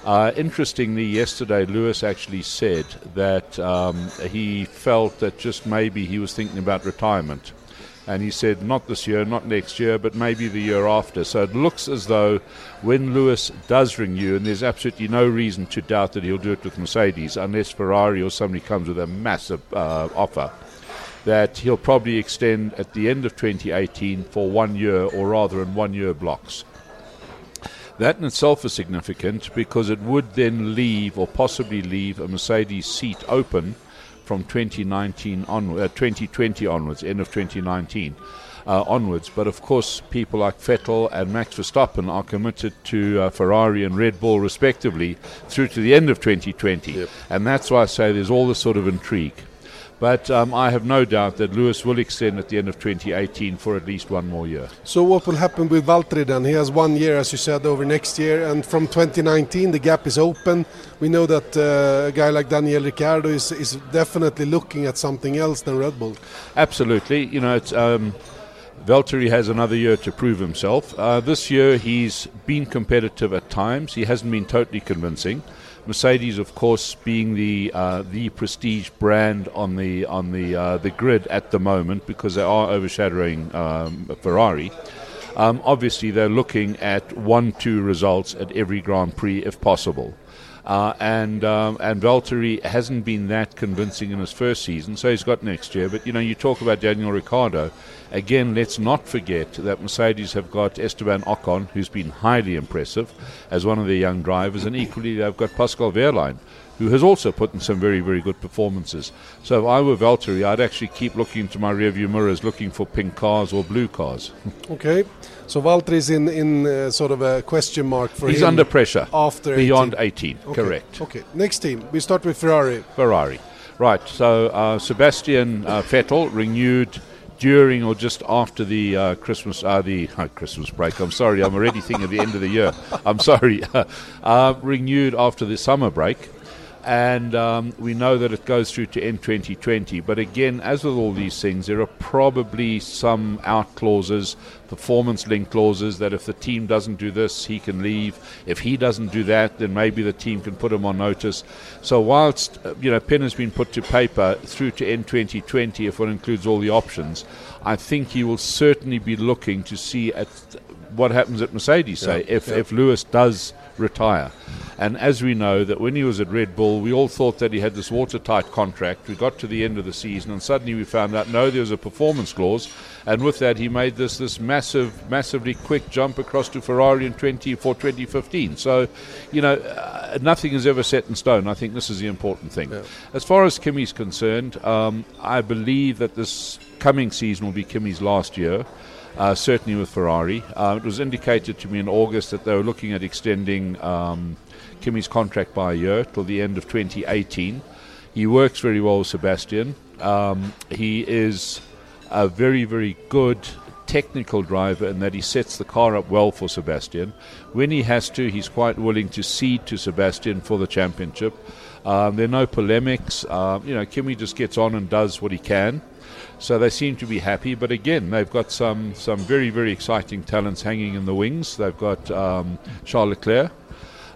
Uh, interestingly, yesterday Lewis actually said that um, he felt that just maybe he was thinking about retirement. And he said, not this year, not next year, but maybe the year after. So it looks as though when Lewis does renew, and there's absolutely no reason to doubt that he'll do it with Mercedes, unless Ferrari or somebody comes with a massive uh, offer that he'll probably extend at the end of 2018 for one year, or rather in one year blocks. That in itself is significant because it would then leave or possibly leave a Mercedes seat open from 2019 onward, uh, 2020 onwards, end of 2019 uh, onwards. But of course, people like Vettel and Max Verstappen are committed to uh, Ferrari and Red Bull, respectively, through to the end of 2020. Yep. And that's why I say there's all this sort of intrigue. But um, I have no doubt that Lewis will extend at the end of 2018 for at least one more year. So what will happen with Valtteri then? He has one year, as you said, over next year, and from 2019 the gap is open. We know that uh, a guy like Daniel Ricciardo is, is definitely looking at something else than Red Bull. Absolutely. You know, it's. Um, Valtteri has another year to prove himself. Uh, this year he's been competitive at times. He hasn't been totally convincing. Mercedes, of course, being the uh, the prestige brand on the on the uh, the grid at the moment because they are overshadowing um, Ferrari. Um, obviously, they're looking at one-two results at every Grand Prix if possible. Uh, and um, and Valtteri hasn't been that convincing in his first season, so he's got next year. But you know, you talk about Daniel Ricciardo. Again, let's not forget that Mercedes have got Esteban Ocon, who's been highly impressive as one of their young drivers, and equally they've got Pascal Wehrlein, who has also put in some very, very good performances. So if I were Valtteri, I'd actually keep looking into my rearview mirrors, looking for pink cars or blue cars. Okay, so Valtteri's in in uh, sort of a question mark for He's under pressure after beyond 18. 18. Okay. Correct. Okay, next team. We start with Ferrari. Ferrari. Right. So uh, Sebastian uh, Vettel renewed during or just after the uh, Christmas uh, the uh, Christmas break. I'm sorry, I'm already thinking of the end of the year. I'm sorry. uh, renewed after the summer break. And um, we know that it goes through to end 2020. But again, as with all these things, there are probably some out clauses, performance link clauses, that if the team doesn't do this, he can leave. If he doesn't do that, then maybe the team can put him on notice. So whilst uh, you know pen has been put to paper through to end 2020, if one includes all the options, I think he will certainly be looking to see at what happens at Mercedes. Say Yeah, if yeah. if Lewis does retire. And as we know, that when he was at Red Bull, we all thought that he had this watertight contract. We got to the end of the season, and suddenly we found out no, there was a performance clause, and with that, he made this this massive, massively quick jump across to Ferrari in 20 for 2015. So, you know, uh, nothing is ever set in stone. I think this is the important thing. As far as Kimi's concerned, um, I believe that this coming season will be Kimi's last year uh, certainly with Ferrari. Uh, it was indicated to me in August that they were looking at extending um, Kimi's contract by a year till the end of 2018. He works very well with Sebastian. Um, he is a very, very good technical driver in that he sets the car up well for Sebastian. When he has to, he's quite willing to cede to Sebastian for the championship. Um, there are no polemics. Um, you know, Kimi just gets on and does what he can. So they seem to be happy, but again, they've got some, some very, very exciting talents hanging in the wings. They've got um, Charles Leclerc,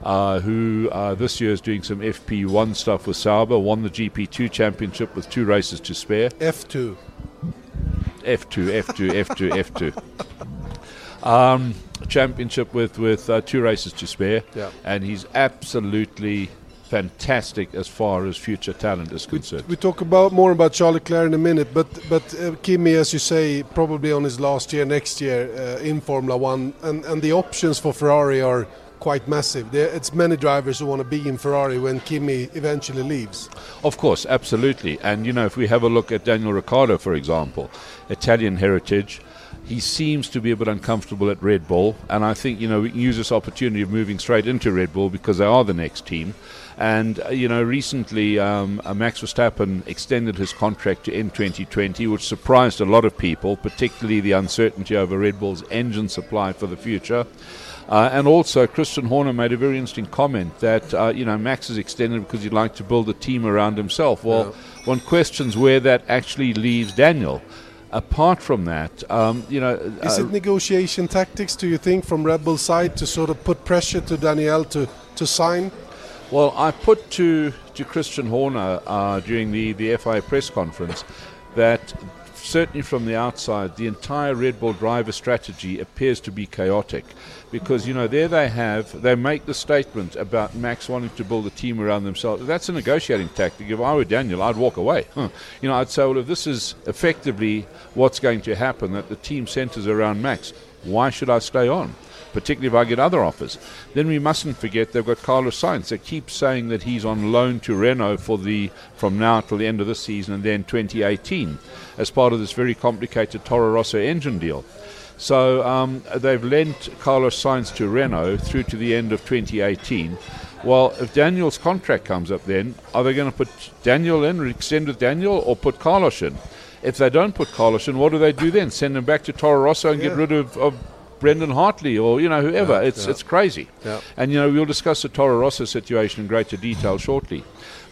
uh, who uh, this year is doing some FP1 stuff with Sauber, won the GP2 championship with two races to spare. F2. F2, F2, F2, F2. Um, championship with with uh, two races to spare, Yeah. and he's absolutely fantastic as far as future talent is concerned. We talk about more about Charlie Leclerc in a minute, but but uh, Kimi, as you say, probably on his last year next year uh, in Formula One, and and the options for Ferrari are quite massive. There, it's many drivers who want to be in Ferrari when Kimi eventually leaves. Of course, absolutely. And you know, if we have a look at Daniel Ricciardo, for example, Italian heritage, he seems to be a bit uncomfortable at Red Bull. And I think you know we can use this opportunity of moving straight into Red Bull because they are the next team. And uh, you know, recently um, uh, Max Verstappen extended his contract to end 2020, which surprised a lot of people, particularly the uncertainty over Red Bull's engine supply for the future. Uh, and also, Christian Horner made a very interesting comment that uh, you know Max is extended because he'd like to build a team around himself. Well, one questions where that actually leaves Daniel. Apart from that, um, you know, Is uh, it negotiation tactics, do you think, from Rebel side to sort of put pressure to Danielle to, to sign? Well, I put to to Christian Horner uh, during the the FIA press conference that certainly from the outside, the entire Red Bull driver strategy appears to be chaotic, because you know there they have they make the statement about Max wanting to build a team around themselves. That's a negotiating tactic. If I were Daniel, I'd walk away. Huh. You know, I'd say, well, if this is effectively what's going to happen, that the team centers around Max, why should I stay on? Particularly if I get other offers. Then we mustn't forget they've got Carlos Sainz. They keep saying that he's on loan to Renault for the from now till the end of the season and then 2018 as part of this very complicated Toro Rosso engine deal. So um, they've lent Carlos Sainz to Renault through to the end of 2018. Well, if Daniel's contract comes up, then are they going to put Daniel in, or extend with Daniel, or put Carlos in? If they don't put Carlos in, what do they do then? Send him back to Toro Rosso and get rid of, of Brendan Hartley or you know whoever. it's it's crazy. Yeah. And you know we'll discuss the Toro Rosso situation in greater detail shortly.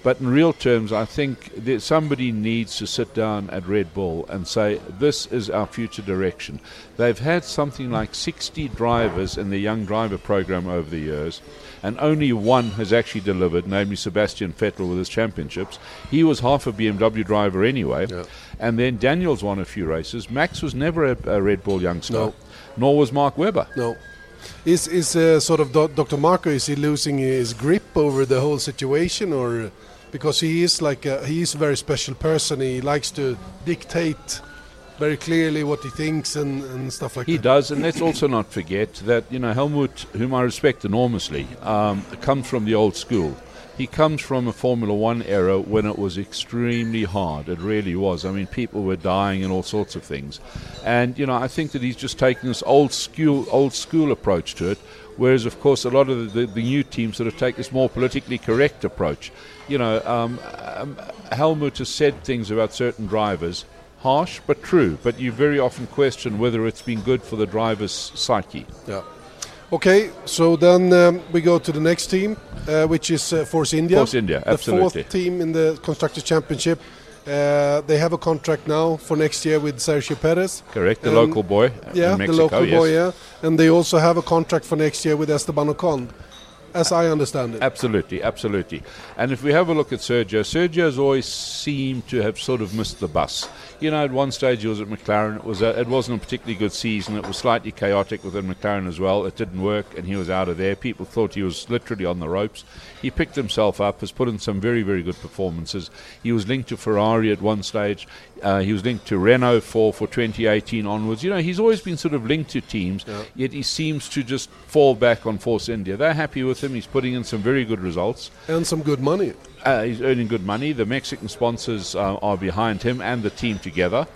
But in real terms, I think that somebody needs to sit down at Red Bull and say, this is our future direction. They've had something like 60 drivers in the young driver program over the years, and only one has actually delivered, namely Sebastian Vettel with his championships. He was half a BMW driver anyway. Yeah. And then Daniels won a few races. Max was never a, a Red Bull youngster, No. Nor was Mark Webber. No. Is is uh, sort of Do- Dr. Marco? Is he losing his grip over the whole situation, or because he is like a, he is a very special person? He likes to dictate very clearly what he thinks and, and stuff like He that. He does, and let's also not forget that you know Helmut, whom I respect enormously, um, comes from the old school. He comes from a Formula One era when it was extremely hard. It really was. I mean, people were dying and all sorts of things, and you know I think that he's just taking this old school old school approach to it. Whereas, of course, a lot of the, the new teams sort of take this more politically correct approach. You know, um, um, Helmut has said things about certain drivers harsh but true. But you very often question whether it's been good for the driver's psyche. Yeah. Okay, so then um, we go to the next team, uh, which is uh, Force India. Force India, absolutely. The fourth team in the Constructors' Championship. Uh, they have a contract now for next year with Sergio Perez. Correct, the Um, local boy Yeah, in Mexico. the local yes. boy, yeah. And they also have a contract for next year with Esteban Ocon, as I understand it. Absolutely, absolutely. And if we have a look at Sergio, Sergio's always seemed to have sort of missed the bus. You know, at one stage he was at McLaren. It was a, it wasn't a particularly good season. It was slightly chaotic within McLaren as well. It didn't work, and he was out of there. People thought he was literally on the ropes. He picked himself up, has put in some very, very good performances. He was linked to Ferrari at one stage. Uh, he was linked to Renault for, for 2018 onwards. You know, he's always been sort of linked to teams, yet he seems to just fall back on Force India. They're happy with him. He's putting in some very good results. And some good money. Uh, he's earning good money. The Mexican sponsors uh, are behind him and the team together.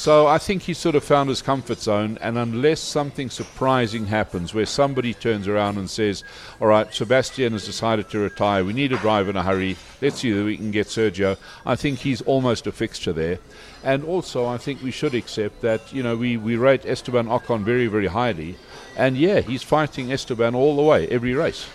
So I think he's sort of found his comfort zone. And unless something surprising happens, where somebody turns around and says, "All right, Sebastian has decided to retire. We need a driver in a hurry. Let's see that we can get Sergio." I think he's almost a fixture there. And also, I think we should accept that you know we, we rate Esteban Ocon very very highly, and yeah, he's fighting Esteban all the way every race.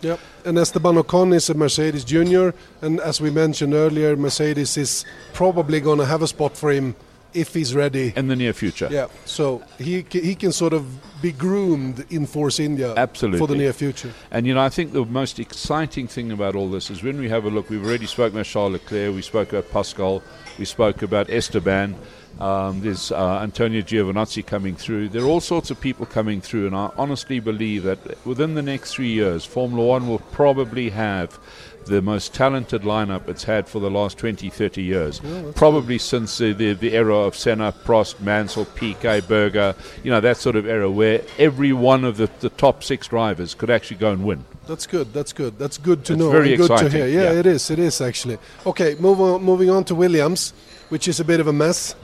Yep. And Esteban Ocon is a Mercedes junior, and as we mentioned earlier, Mercedes is probably going to have a spot for him if he's ready. in the near future. Yeah, so he he can sort of be groomed in Force India absolutely for the near future. And you know, I think the most exciting thing about all this is when we have a look. We've already spoken about Charles Leclerc, we spoke about Pascal, we spoke about Esteban. Um, there's uh, Antonio Giovinazzi coming through. There are all sorts of people coming through, and I honestly believe that within the next three years, Formula One will probably have the most talented lineup it's had for the last 20, 30 years. probably since the, the, the era of Senna, Prost, Mansell, Piquet, Berger, you know, that sort of era where every one of the, the top six drivers could actually go and win. That's good. That's good. That's good to It's know. very good exciting, to hear. Yeah, yeah. it is. It is actually. Okay, move on, moving on to Williams, which is a bit of a mess.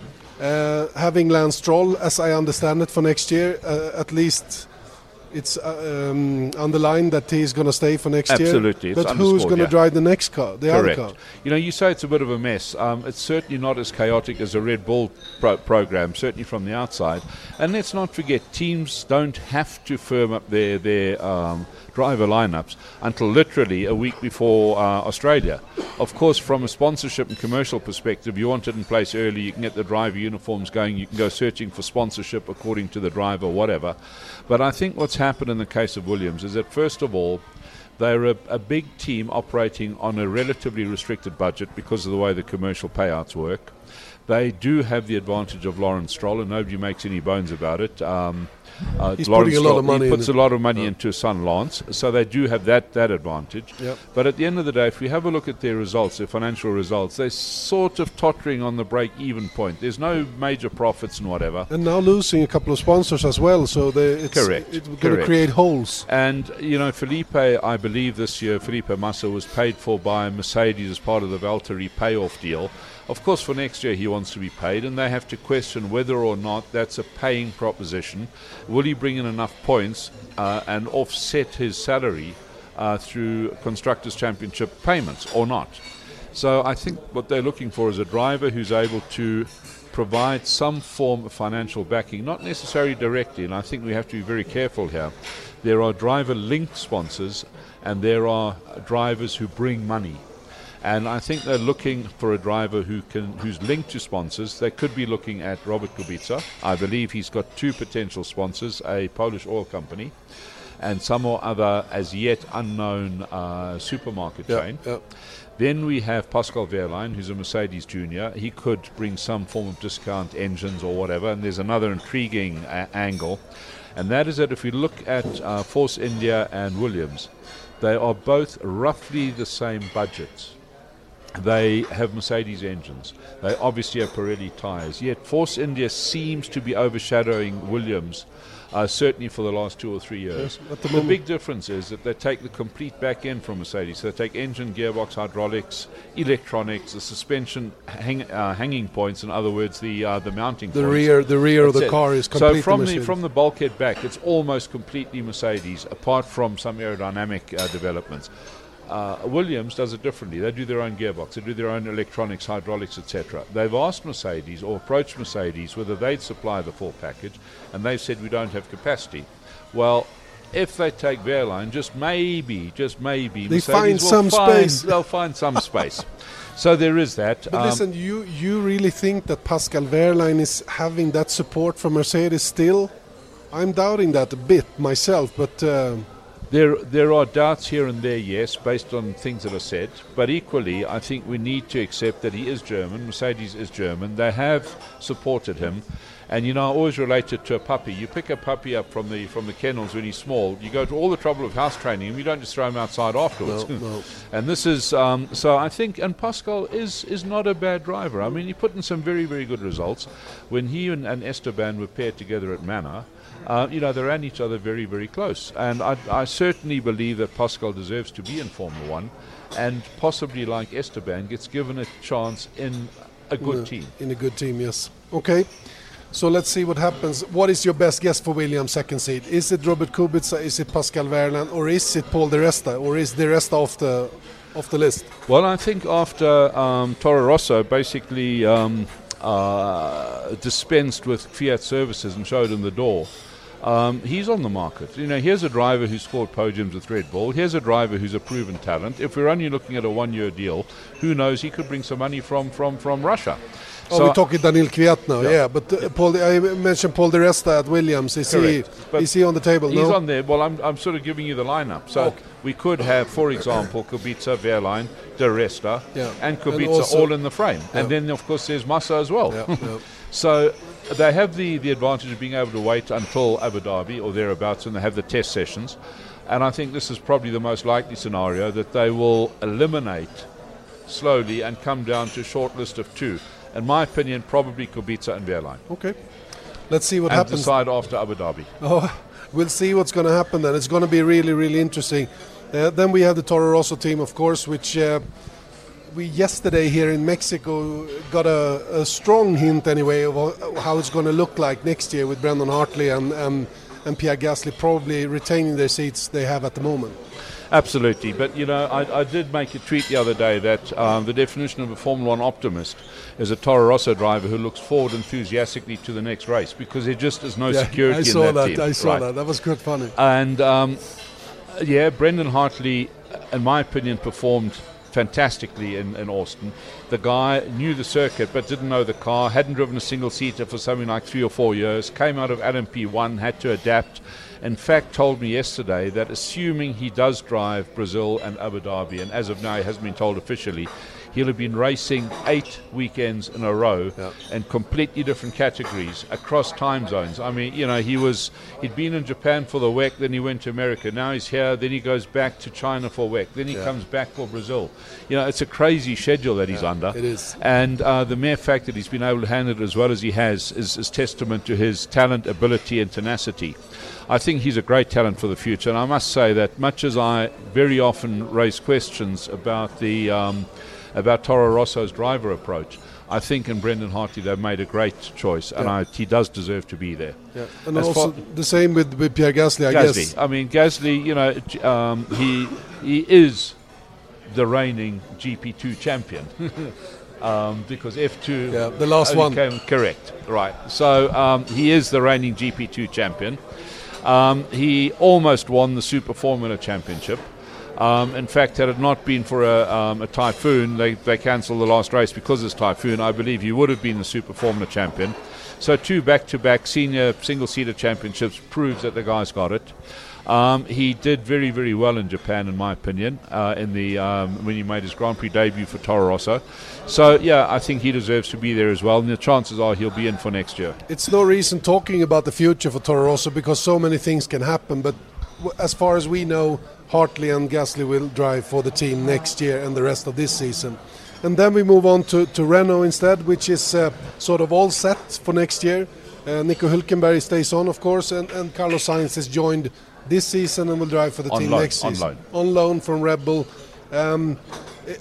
Uh, having Lance Stroll, as I understand it, for next year, uh, at least it's uh, um, underlined that he's going to stay for next Absolutely, year. it's But who's going to yeah. drive the next car, the Correct. other car? You know, you say it's a bit of a mess. Um, it's certainly not as chaotic as a Red Bull pro- program, certainly from the outside. And let's not forget, teams don't have to firm up their their um, driver lineups until literally a week before uh, Australia. Of course, from a sponsorship and commercial perspective, you want it in place early. You can get the driver uniforms going. You can go searching for sponsorship according to the driver, whatever. But I think what's happened in the case of Williams is that first of all. They're a, a big team operating on a relatively restricted budget because of the way the commercial payouts work. They do have the advantage of Lawrence Stroll, and nobody makes any bones about it. Um, uh, He's Lawrence putting a lot of money He puts a lot of money into his son Lance, so they do have that that advantage. Yep. But at the end of the day, if we have a look at their results, their financial results, they're sort of tottering on the break-even point. There's no major profits and whatever. And now losing a couple of sponsors as well, so they, it's, Correct. it's going to create holes. And you know, Felipe, I believe this year, Felipe Massa was paid for by Mercedes as part of the Valtteri payoff deal. Of course, for next year he wants to be paid, and they have to question whether or not that's a paying proposition. Will he bring in enough points uh, and offset his salary uh, through constructors' championship payments or not? So I think what they're looking for is a driver who's able to provide some form of financial backing, not necessarily directly, and I think we have to be very careful here. There are driver linked sponsors and there are drivers who bring money. And I think they're looking for a driver who can who's linked to sponsors. They could be looking at Robert Kubica. I believe he's got two potential sponsors, a Polish oil company and some or other as yet unknown uh, supermarket Yeah, chain. yeah. Then we have Pascal Wehrlein, who's a Mercedes junior. He could bring some form of discount engines or whatever. And there's another intriguing a- angle. and that is that if we look at uh, Force India and Williams, they are both roughly the same budgets. They have Mercedes engines. They obviously have Pirelli tyres. Yet Force India seems to be overshadowing Williams, uh, certainly for the last two or three years. Yes, the the big difference is that they take the complete back end from Mercedes. So they take engine, gearbox, hydraulics, electronics, the suspension hang, uh, hanging points. In other words, the uh, the mounting. The points. rear, the rear of the it. car is so completely from the from the bulkhead back, it's almost completely Mercedes, apart from some aerodynamic uh, developments. Uh, Williams does it differently. They do their own gearbox, they do their own electronics, hydraulics, etc. They've asked Mercedes or approached Mercedes whether they'd supply the full package, and they've said we don't have capacity. Well, if they take Wehrlein, just maybe, just maybe, They Mercedes find will some find- space. They'll find some space. So there is that. But Um, listen, you you really think that Pascal Wehrlein is having that support from Mercedes still? I'm doubting that a bit myself, but uh, There, there are doubts here and there, yes, based on things that are said. But equally, I think we need to accept that he is German. Mercedes is German. They have supported him, and you know, I always relate it to a puppy. You pick a puppy up from the from the kennels when he's small. You go to all the trouble of house training him. You don't just throw him outside afterwards. No, no. And this is um, so. I think, and Pascal is is not a bad driver. I mean, he put in some very very good results when he and, and Esteban were paired together at Manor. Uh, you know, they ran each other very very close, and I, I certainly believe that Pascal deserves to be in Formula One, and possibly like Esteban gets given a chance in a good in a- team. In a good team, yes. Okay. So let's see what happens. What is your best guess for Williams second seat? Is it Robert Kubica? Is it Pascal Wehrlein? Or is it Paul De Resta? Or is De Resta off the off the list? Well, I think after um, Toro Rosso basically um, uh, dispensed with Fiat services and showed him the door, um, he's on the market. You know, here's a driver who scored podiums with Red Bull. Here's a driver who's a proven talent. If we're only looking at a one-year deal, who knows? He could bring some money from from from Russia. Oh, So- we're talking Daniel Kvyat now, yeah. Yeah. but uh, Paul, I mentioned Paul Di Resta at Williams. Is he Correct. But is he on the table? He's no. on there. Well, I'm, I'm sort of giving you the lineup. So Okay. we could have, for example, Kubica, Wehrlein, De Resta, Yeah. and And Kubica also- all in the frame. Yeah. And then, of course, there's Massa as well. So they have the, the advantage of being able to wait until Abu Dhabi or thereabouts and they have the test sessions. And I think this is probably the most likely scenario that they will eliminate slowly and come down to a short list of two. In my opinion, probably Kubica and Wehrlein. Okay. Let's see what and happens. decide after Abu Dhabi. Oh, we'll see what's going to happen then. It's going to be really, really interesting. Uh, then we have the Toro Rosso team, of course, which uh, we yesterday here in Mexico got a, a strong hint anyway of how it's going to look like next year with Brendan Hartley and, and, and Pierre Gasly probably retaining their seats they have at the moment. Absolutely, but you know, I, I did make a tweet the other day that um, the definition of a Formula One optimist is a Toro Rosso driver who looks forward enthusiastically to the next race because there just is no security I saw in that, that. team. I saw Right. that. That was good funny. And um, yeah, Brendan Hartley, in my opinion, performed fantastically in, in Austin. The guy knew the circuit but didn't know the car, hadn't driven a single seater for something like three or four years, came out of LMP1, had to adapt. In fact, told me yesterday that assuming he does drive Brazil and Abu Dhabi, and as of now he hasn't been told officially, he'll have been racing eight weekends in a row Yeah. in completely different categories across time zones. I mean, you know, he was he'd been in Japan for the WEC, then he went to America. Now he's here, then he goes back to China for WEC, then he Yeah. comes back for Brazil. You know, it's a crazy schedule that he's under. it is. And uh, the mere fact that he's been able to handle it as well as he has is, is testament to his talent, ability, and tenacity. I think he's a great talent for the future. And I must say that much as I very often raise questions about the um, about Toro Rosso's driver approach, I think in Brendan Hartley they've made a great choice, and Yeah. I, he does deserve to be there. Yeah. And As also the same with, with Pierre Gasly, I Gasly. guess. I mean, Gasly, you know, um, he he is the reigning GP2 champion. um, because F2 Yeah, the last one. came correct, right? So um, he is the reigning GP2 champion. Um, he almost won the Super Formula Championship. Um, in fact, had it not been for a, um, a typhoon, they, they cancelled the last race because of this typhoon. I believe he would have been the Super Formula champion. So two back-to-back senior single-seater championships proves that the guy's got it. Um, he did very, very well in Japan, in my opinion, uh, in the um, when he made his Grand Prix debut for Toro Rosso. So, yeah, I think he deserves to be there as well, and the chances are he'll be in for next year. It's no reason talking about the future for Toro Rosso because so many things can happen, but as far as we know, Hartley and Gasly will drive for the team next year and the rest of this season. And then we move on to, to Renault instead, which is uh, sort of all set for next year. Uh, Nico Hülkenberg stays on, of course, and, and Carlos Sainz has joined this season and will drive for the On team loan, next on season. loan. On loan from Red Bull. Um,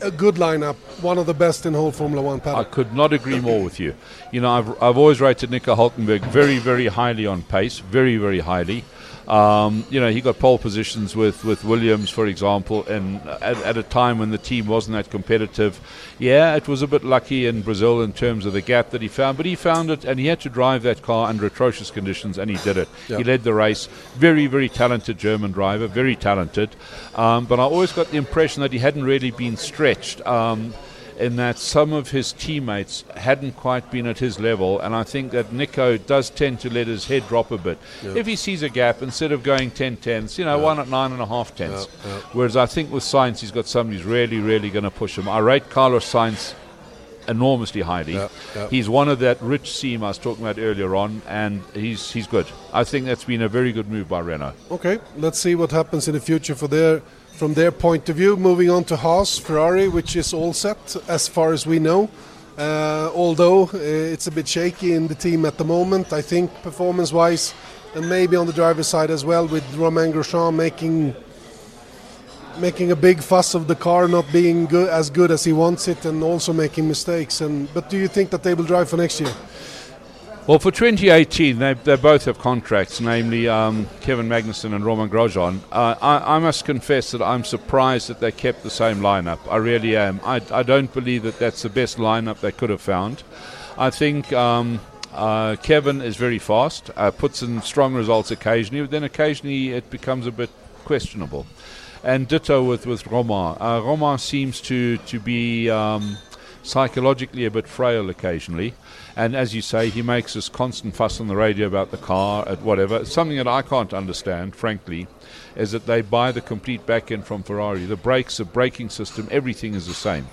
a good lineup, one of the best in whole Formula One I could not agree more with you. You know, I've, I've always rated Nico Hulkenberg very, very highly on pace, very, very highly. Um, you know, he got pole positions with, with Williams, for example, and at, at a time when the team wasn't that competitive. Yeah, it was a bit lucky in Brazil in terms of the gap that he found, but he found it, and he had to drive that car under atrocious conditions, and he did it. Yeah. He led the race. Very, very talented German driver, very talented. Um, but I always got the impression that he hadn't really been stretched. Um, in that some of his teammates hadn't quite been at his level, and I think that Nico does tend to let his head drop a bit. If he sees a gap, instead of going 10 tenths, you know, one at nine and a half tenths. Yeah. Whereas I think with Science, he's got somebody who's really, really going to push him. I rate Carlos Sainz enormously highly. Yeah, yeah. He's one of that rich seam I was talking about earlier on, and he's he's good. I think that's been a very good move by Renault. Okay, let's see what happens in the future for their from their point of view. Moving on to Haas, Ferrari, which is all set as far as we know. Uh, although uh, it's a bit shaky in the team at the moment, I think performance-wise, and maybe on the driver's side as well, with Romain Grosjean making making a big fuss of the car not being good, as good as he wants it, and also making mistakes. And but do you think that they will drive for next year? Well, for 2018, they, they both have contracts, namely um, Kevin Magnussen and Roman Grosjean. Uh, I, I must confess that I'm surprised that they kept the same lineup. I really am. I, I don't believe that that's the best lineup they could have found. I think um, uh, Kevin is very fast, uh, puts in strong results occasionally, but then occasionally it becomes a bit questionable. And ditto with, with Romain. Uh, Romain seems to, to be. Um, psychologically a bit frail occasionally. And as you say, he makes this constant fuss on the radio about the car, at whatever. Something that I can't understand, frankly, is that they buy the complete back end from Ferrari. The brakes, the braking system, everything is the same.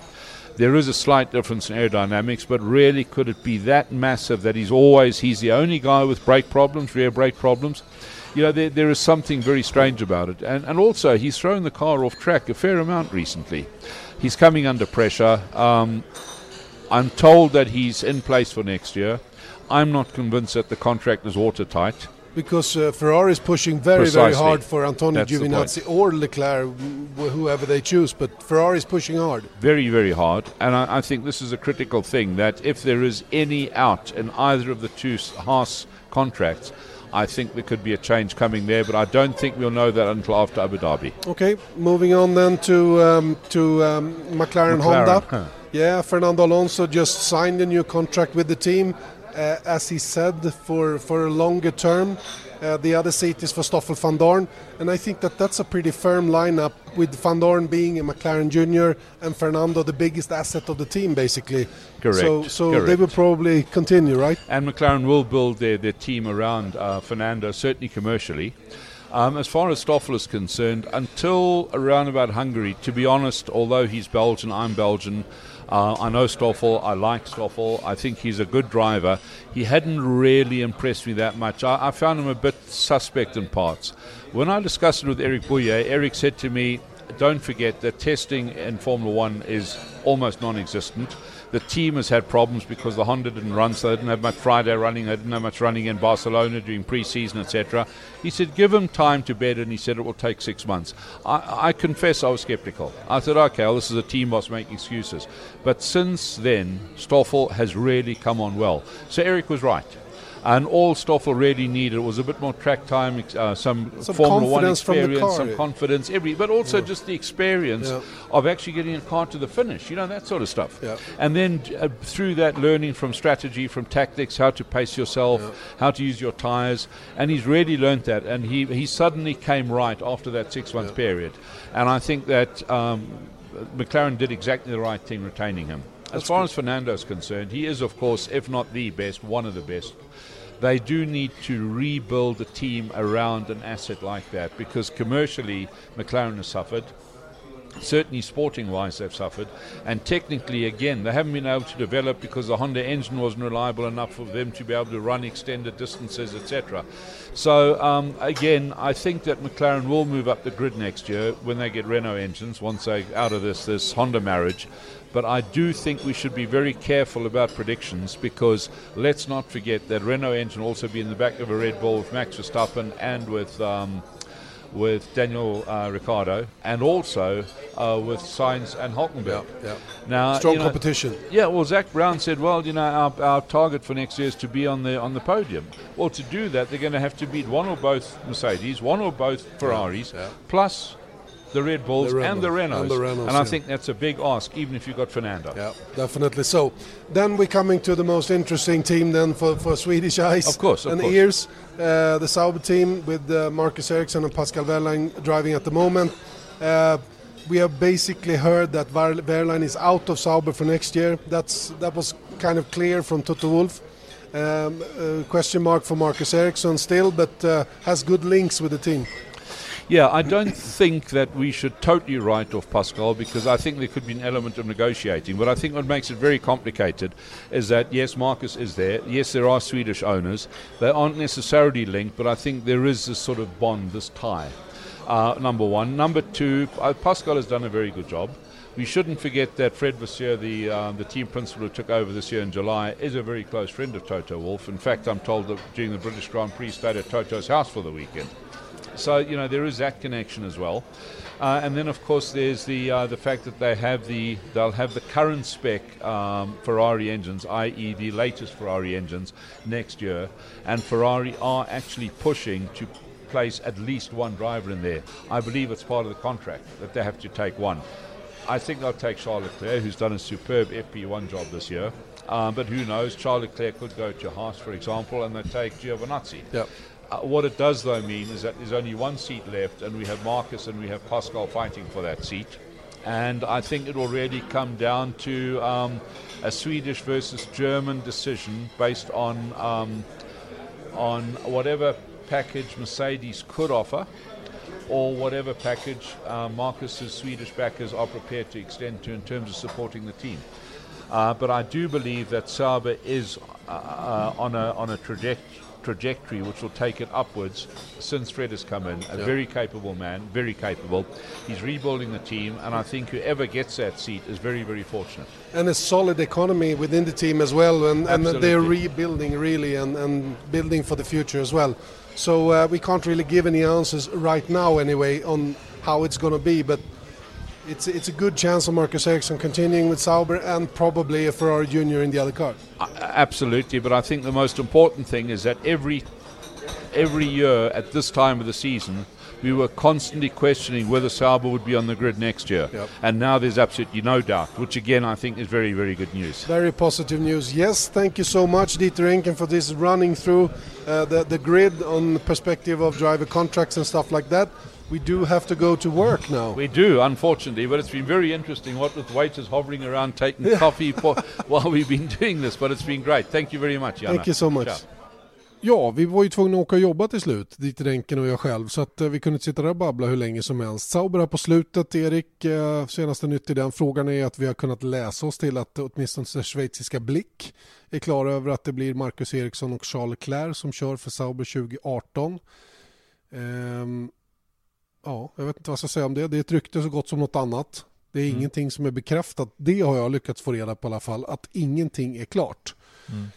There is a slight difference in aerodynamics, but really, could it be that massive that he's always he's the only guy with brake problems, rear brake problems? You know, there, there is something very strange about it. And, and also, he's thrown the car off track a fair amount recently. He's coming under pressure. Um, I'm told that he's in place for next year. I'm not convinced that the contract is watertight. Because uh, Ferrari is pushing very, very hard for Antonio That's Giovinazzi or Leclerc, wh- whoever they choose. But Ferrari is pushing hard. Very, very hard. And I, I think this is a critical thing that if there is any out in either of the two Haas contracts, I think there could be a change coming there, but I don't think we'll know that until after Abu Dhabi. Okay, moving on then to um, to um, McLaren, McLaren, huh. Yeah, Fernando Alonso just signed a new contract with the team, uh, as he said, for for a longer term. Uh, the other seat is for Stoffel van Dorn, and I think that that's a pretty firm lineup with van Dorn being a McLaren junior and Fernando the biggest asset of the team, basically. Correct, So, so they will probably continue, right? And McLaren will build their, their team around uh, Fernando, certainly commercially. Um, as far as Stoffel is concerned, until around about Hungary, to be honest, although he's Belgian, I'm Belgian. Uh, I know Stoffel. I like Stoffel. I think he's a good driver. He hadn't really impressed me that much. I, I found him a bit suspect in parts. When I discussed it with Eric Bouyer, Eric said to me, don't forget that testing in Formula One is almost non existent. The team has had problems because the Honda didn't run, so they didn't have much Friday running, they didn't have much running in Barcelona during pre season, etc. He said, give him time to bed, and he said it will take six months. I, I confess I was skeptical. I said, okay, well, this is a team boss making excuses. But since then, Stoffel has really come on well. So Eric was right. And all Stoffel really needed was a bit more track time, uh, some, Some Formula One experience, car, some yeah. confidence, every, but also just the experience Yeah. of actually getting a car to the finish, you know, that sort of stuff. Yeah. And then uh, through that, learning from strategy, from tactics, how to pace yourself, how to use your tyres. And he's really learnt that. And he, he suddenly came right after that six month period. And I think that um, McLaren did exactly the right thing retaining him. As far as Fernando is concerned, he is, of course, if not the best, one of the best. They do need to rebuild a team around an asset like that because commercially McLaren has suffered. Certainly, sporting wise, they've suffered. And technically, again, they haven't been able to develop because the Honda engine wasn't reliable enough for them to be able to run extended distances, etc. So, um, again, I think that McLaren will move up the grid next year when they get Renault engines, once they're out of this, this Honda marriage. But I do think we should be very careful about predictions because let's not forget that Renault engine will also be in the back of a Red Bull with Max Verstappen and with. Um, with Daniel uh, Ricciardo and also uh, with Sainz and Hulkenberg. Yeah, yeah. Now, Strong you know, competition. Yeah, well, Zach Brown said, well, you know, our, our target for next year is to be on the on the podium. Well, to do that, they're going to have to beat one or both Mercedes, one or both Ferraris, yeah. plus the Red Bulls The and, the Renaults. and the Renaults, I yeah. think that's a big ask, even if you've got Fernando. Yeah, definitely. So then we're coming to the most interesting team then for, for Swedish eyes Of course, of and course. ears. Uh, the Sauber team with uh, Marcus Ericsson and Pascal Wehrlein driving at the moment. Uh, we have basically heard that Wehrlein is out of Sauber for next year. That's that was kind of clear from Toto Wolff. Um, uh, question mark for Marcus Ericsson still, but uh, has good links with the team. Yeah, I don't think that we should totally write off Pascal because I think there could be an element of negotiating. But I think what makes it very complicated is that yes, Marcus is there. Yes, there are Swedish owners. They aren't necessarily linked, but I think there is this sort of bond, this tie. Uh, number one. Number two, uh, Pascal has done a very good job. We shouldn't forget that Fred Vassier, the um, the team principal who took over this year in July, is a very close friend of Toto Wolff. In fact, I'm told that during the British Grand Prix, stayed at Toto's house for the weekend. So you know there is that connection as well, uh, and then of course there's the uh, the fact that they have the they'll have the current spec um, Ferrari engines, i.e. the latest Ferrari engines next year, and Ferrari are actually pushing to place at least one driver in there. I believe it's part of the contract that they have to take one. I think they'll take Charles Leclerc, who's done a superb FP1 job this year. Um, but who knows? Charles Leclerc could go to Haas, for example, and they take Giovinazzi. Yep. Uh, what it does, though, mean is that there's only one seat left, and we have Marcus and we have Pascal fighting for that seat. And I think it will really come down to um, a Swedish versus German decision based on um, on whatever package Mercedes could offer, or whatever package uh, Marcus's Swedish backers are prepared to extend to in terms of supporting the team. Uh, but I do believe that Sauber is uh, uh, on a on a traject- trajectory which will take it upwards since Fred has come in. A very capable man, very capable. He's rebuilding the team, and I think whoever gets that seat is very very fortunate. and a solid economy within the team as well, and, and they're rebuilding really and, and building for the future as well. So uh, we can't really give any answers right now, anyway, on how it's going to be, but it's it's a good chance of Marcus Ericsson continuing with Sauber and probably a Ferrari Junior in the other car. Uh, Absolutely, but I think the most important thing is that every every year at this time of the season, we were constantly questioning whether Sauber would be on the grid next year, Yep. and now there's absolutely no doubt, which again I think is very very good news. Very positive news. Yes, thank you so much, Dieter Enken, for this running through uh, the, the grid on the perspective of driver contracts and stuff like that. We do have to go to work now. We do, unfortunately, but it's been very interesting. What with waiters hovering around taking coffee for, while we've been doing this, but it's been great. Thank you very much, Jana. Thank you so much. Ciao. Ja, vi var ju tvungna att åka och jobba till slut, dit Renken och jag själv, så att eh, vi kunde inte sitta där och babbla hur länge som helst. Sauber här på slutet, Erik, eh, senaste nytt i den frågan är att vi har kunnat läsa oss till att åtminstone schweiziska Blick är klara över att det blir Marcus Eriksson och Charles Leclerc som kör för Sauber 2018. Ehm, ja, jag vet inte vad jag ska säga om det. Det är ett rykte så gott som något annat. Det är ingenting som är bekräftat. Det har jag lyckats få reda på i alla fall, att ingenting är klart.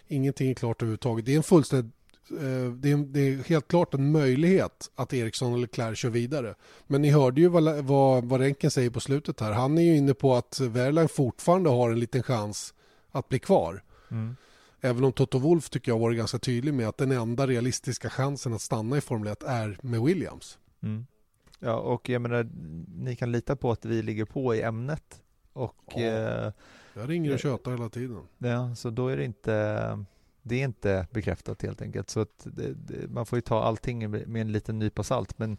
Ingenting är klart överhuvudtaget. Det är en fullständigt eh, det är, det är helt klart en möjlighet att Eriksson eller Leclerc kör vidare. Men ni hörde ju vad, vad, vad Renken säger på slutet här. Han är ju inne på att Wehrlein fortfarande har en liten chans att bli kvar. Även om Toto Wolff tycker jag varit ganska tydlig med att den enda realistiska chansen att stanna i Formel 1 är med Williams. Mm. Ja, och jag menar, ni kan lita på att vi ligger på i ämnet. Och Ja. eh, Jag ringer och tjötar hela tiden. ja, så då är det inte, det är inte bekräftat helt enkelt. Så att det, det, man får ju ta allting med en liten nypa salt. Men,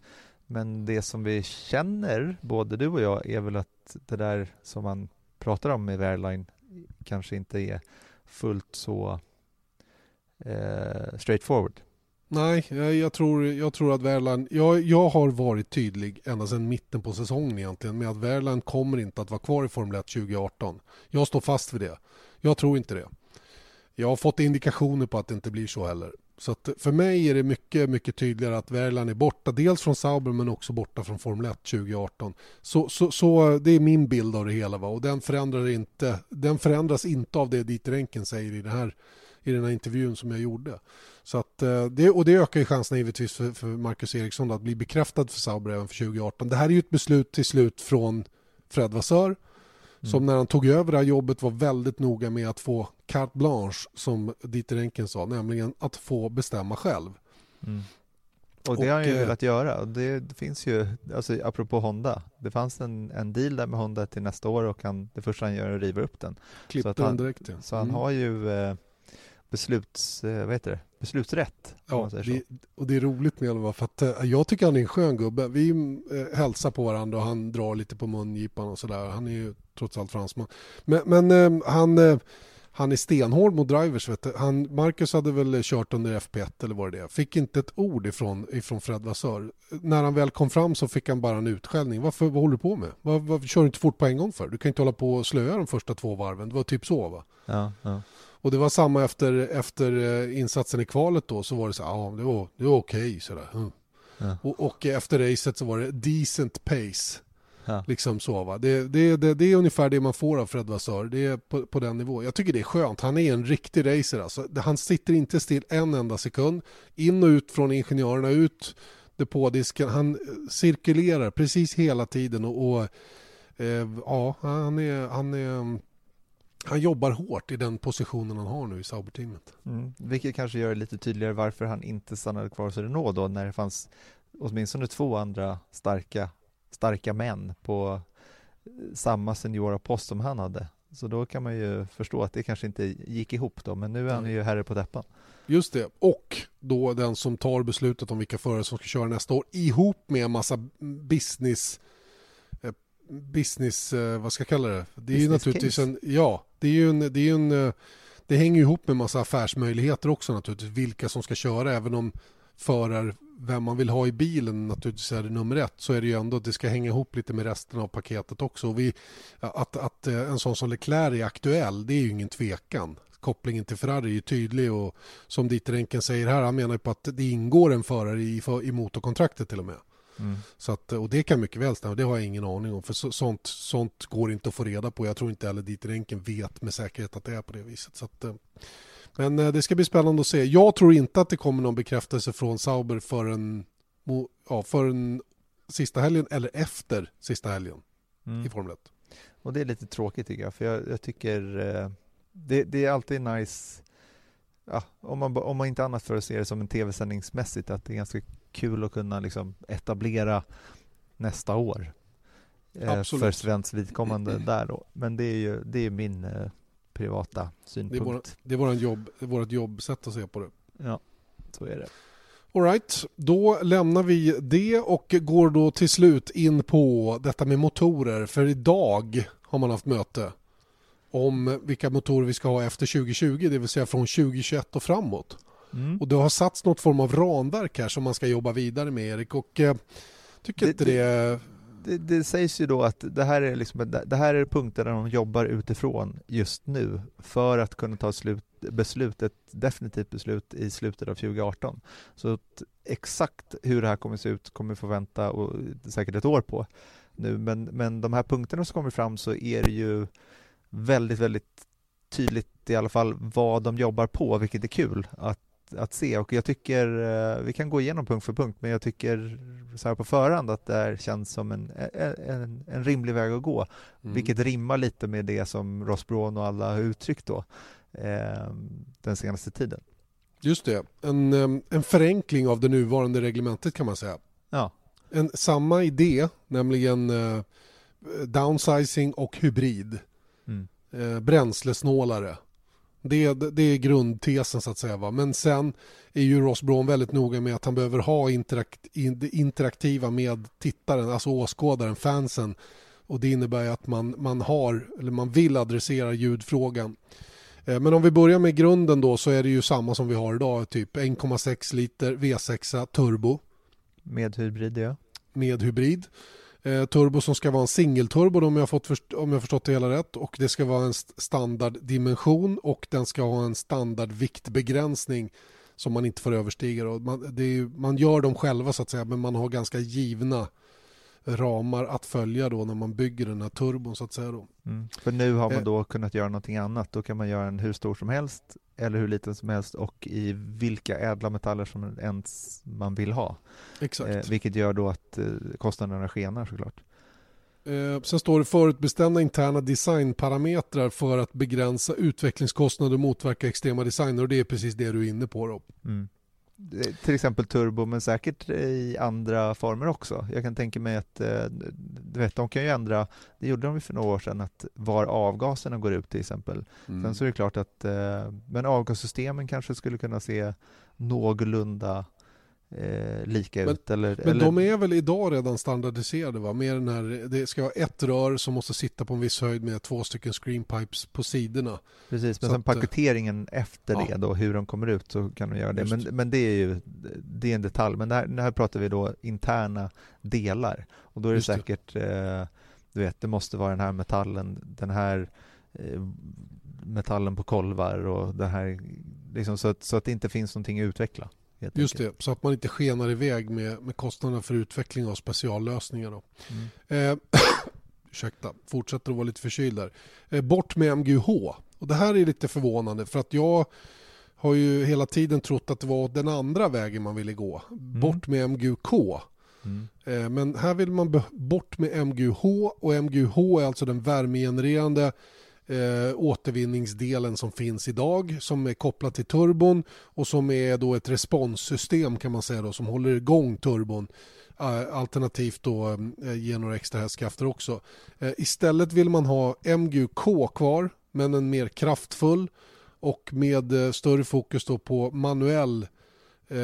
men det som vi känner, både du och jag, är väl att det där som man pratar om med Wehrlein kanske inte är fullt så eh, straightforward. Nej, jag, tror, jag tror att Värland... Jag, jag har varit tydlig ända sedan mitten på säsongen egentligen med att Värland kommer inte att vara kvar i Formel 1 2018. Jag står fast vid det. Jag tror inte det. Jag har fått indikationer på att det inte blir så heller. Så för mig är det mycket, mycket tydligare att Värland är borta. Dels från Sauber men också borta från Formel 1 2018. Så, så, så det är min bild av det hela. Va? Och den, förändrar inte, den förändras inte av det Dieter Enken säger i, det här, i den här intervjun som jag gjorde. Så att, eh, det, och det ökar ju chanserna givetvis för, för Marcus Eriksson att bli bekräftad för Sauber även för 2018. Det här är ju ett beslut till slut från Fred Vassör som mm. när han tog över det här jobbet var väldigt noga med att få carte blanche som Dieter Enken sa, nämligen att få bestämma själv. Mm. Och det och, har han ju eh, velat göra. Det, finns ju, alltså apropå Honda, det fanns en, en deal där med Honda till nästa år och han, det första han gör är att riva upp den. Klippa den direkt ja. Så han mm. har ju eh, besluts, eh, vad heter det? beslutsrätt. Ja, det, och det är roligt med honom för att eh, jag tycker han är en skön gubbe. Vi eh, hälsar på varandra och han drar lite på mungipan och sådär. Han är ju trots allt fransman. Men, men eh, han, eh, han är stenhård mot drivers. Vet du. Han, Marcus hade väl kört under FP1 eller vad det är. Fick inte ett ord ifrån, ifrån Fred Vassör. När han väl kom fram så fick han bara en utskällning. Varför, vad håller du på med? Vad, vad kör du inte fort på en gång för? Du kan inte hålla på och slöa de första två varven. Det var typ så va? Ja, ja. Och det var samma efter, efter eh, insatsen i kvalet då så var det så ja det var, det var okej okay, sådär. Mm. Ja. Och, och, efter racet så var det decent pace. Ja. Liksom så va. Det, det, det, det, är ungefär det man får av Fred Vassör. Det är på, på den nivån. Jag tycker det är skönt. Han är en riktig racer alltså. Han sitter inte still en enda sekund. In och ut från ingenjörerna, ut depådisken. Han cirkulerar precis hela tiden och, och eh, ja, han är, han är han jobbar hårt i den positionen han har nu i Sauberteamet. Mm, vilket kanske gör det lite tydligare varför han inte stannade kvar hos Renault då när det fanns åtminstone två andra starka, starka män på samma seniora post som han hade. Så då kan man ju förstå att det kanske inte gick ihop då, men nu är han ju herre på täppan. Just det, och då den som tar beslutet om vilka förare som ska köra nästa år ihop med en massa business business, eh, vad ska jag kalla det? Det är business ju naturligtvis case. en, ja, det är ju en, det är en, eh, det hänger ihop med massa affärsmöjligheter också naturligtvis, vilka som ska köra, även om förar vem man vill ha i bilen naturligtvis är det nummer ett så är det ju ändå att det ska hänga ihop lite med resten av paketet också. Och vi, att, att eh, en sån som Leclerc är aktuell det är ju ingen tvekan. Kopplingen till Ferrari är ju tydlig och som Dieter Enken säger här, han menar ju på att det ingår en förare i, i motorkontraktet till och med. Mm. Så att, och det kan mycket väl stämma, det har jag ingen aning om. För så, sånt, sånt går inte att få reda på. Jag tror inte heller Dieter Enken vet med säkerhet att det är på det viset. Så att, eh, men eh, det ska bli spännande att se. Jag tror inte att det kommer någon bekräftelse från Sauber förrän, ja, förrän sista helgen eller efter sista helgen mm. i Formel 1. Och det är lite tråkigt tycker jag, för jag, jag tycker eh, det, det, är alltid nice ja, om, man, om man inte annat för att se det som en tv-sändningsmässigt att det är ganska kul att kunna liksom etablera nästa år eh, för svenskt vidkommande där då. Men det är ju det är min eh, privata synpunkt. Det är, vår, det är jobb, vårt jobbsätt att se på det. Ja, så är det. Alright, då lämnar vi det och går då till slut in på detta med motorer. För idag har man haft möte om vilka motorer vi ska ha efter 2020, det vill säga från 2021 och framåt. Mm. Och det har satts något form av ramverk här som man ska jobba vidare med Erik och eh, tycker det, inte det... Det, det, sägs ju då att det här, är liksom, det här är punkter där de jobbar utifrån just nu för att kunna ta slut, beslut, ett definitivt beslut i slutet av 2018. Så exakt hur det här kommer att se ut kommer vi få vänta och säkert ett år på nu, men, men de här punkterna som kommer fram så är det ju väldigt, väldigt tydligt i alla fall vad de jobbar på, vilket är kul att att se och jag tycker, eh, vi kan gå igenom punkt för punkt, men jag tycker så här på förhand att det här känns som en, en, en rimlig väg att gå, mm. vilket rimmar lite med det som Ross Braun och alla har uttryckt då eh, den senaste tiden. Just det, en, en förenkling av det nuvarande reglementet kan man säga. Ja. En, samma idé, nämligen eh, downsizing och hybrid. Mm. Eh, bränslesnålare det, det är grundtesen så att säga. Va? Men sen är ju Ross Braun väldigt noga med att han behöver ha interakt, interaktiva med tittaren, alltså åskådaren, fansen. Och det innebär att man, man har, eller man vill adressera ljudfrågan. Eh, men om vi börjar med grunden då så är det ju samma som vi har idag, typ 1,6 liter V6 turbo. Med hybrid ja. Med hybrid. Eh, turbo som ska vara en singelturbo om jag, fått om jag förstått det hela rätt och det ska vara en standarddimension och den ska ha en standardviktbegränsning som man inte får överstiga. Man, är, man gör dem själva så att säga men man har ganska givna ramar att följa då när man bygger den här turbon så att säga. Då. Mm. För nu har man eh. då kunnat göra någonting annat. Då kan man göra en hur stor som helst eller hur liten som helst och i vilka ädla metaller som ens man vill ha. Exakt. Eh, vilket gör då att eh, kostnaderna skenar såklart. Eh, sen står det förutbestämda interna designparametrar för att begränsa utvecklingskostnader och motverka extrema designer och det är precis det du är inne på. Då. Mm till exempel turbo men säkert i andra former också. Jag kan tänka mig att eh, du vet, de kan ju ändra, det gjorde de för några år sedan, att var avgaserna går ut till exempel. Mm. Sen så är det klart att eh, men avgassystemen kanske skulle kunna se någorlunda eh, lika men, ut. Eller, men eller... de är väl idag redan standardiserade? Va? Med den här, det ska vara ett rör som måste sitta på en viss höjd med två stycken screenpipes på sidorna. Precis, men så sen att, paketeringen efter ja. det då, hur de kommer ut så kan de göra det. Men, men det är ju det är en detalj. Men här, här pratar vi då interna delar och då är det Just säkert det. Eh, du vet, det måste vara den här metallen, den här eh, metallen på kolvar och det här liksom, så, att, så att det inte finns någonting att utveckla. Just enkelt. det, så att man inte skenar iväg med, med kostnaderna för utveckling av speciallösningar. Då. Mm. Eh, ursäkta, fortsätter att vara lite förkyld där. Eh, bort med MGH. Och det här är lite förvånande för att jag har ju hela tiden trott att det var den andra vägen man ville gå. Mm. Bort med MGK. Mm. Eh, men här vill man bort med MGH och MGH är alltså den värmegenererande eh, återvinningsdelen som finns idag som är kopplad till turbon och som är då ett responssystem kan man säga då, som håller igång turbon eh, alternativt då eh, ge några extra hästkrafter också. Eh, istället vill man ha MGK kvar men en mer kraftfull och med eh, större fokus då på manuell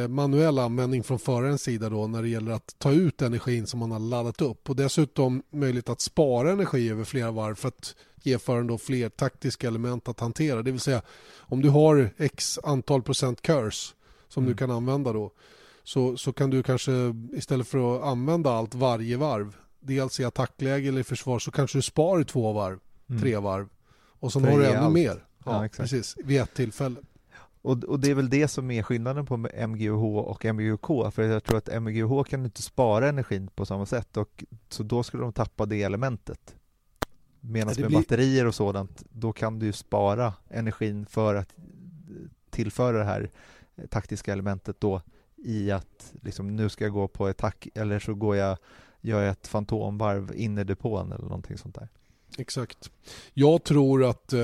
manuell användning från förarens sida då när det gäller att ta ut energin som man har laddat upp och dessutom möjlighet att spara energi över flera varv för att ge föraren då fler taktiska element att hantera. Det vill säga om du har x antal procent curse som mm. du kan använda då så, så kan du kanske istället för att använda allt varje varv dels i attackläge eller i försvar så kanske du sparar två varv, mm. tre varv och så har du ännu allt. mer. Ja, ja precis, vid ett tillfälle. Och, och, det är väl det som är skillnaden på MGUH och MGUK för jag tror att MGUH kan inte spara energin på samma sätt och så då skulle de tappa det elementet. Medan med blir... batterier och sådant, då kan du spara energin för att tillföra det här taktiska elementet då i att liksom, nu ska jag gå på attack eller så går jag, gör jag ett fantomvarv in i depån eller någonting sånt där. Exakt. Jag tror att eh,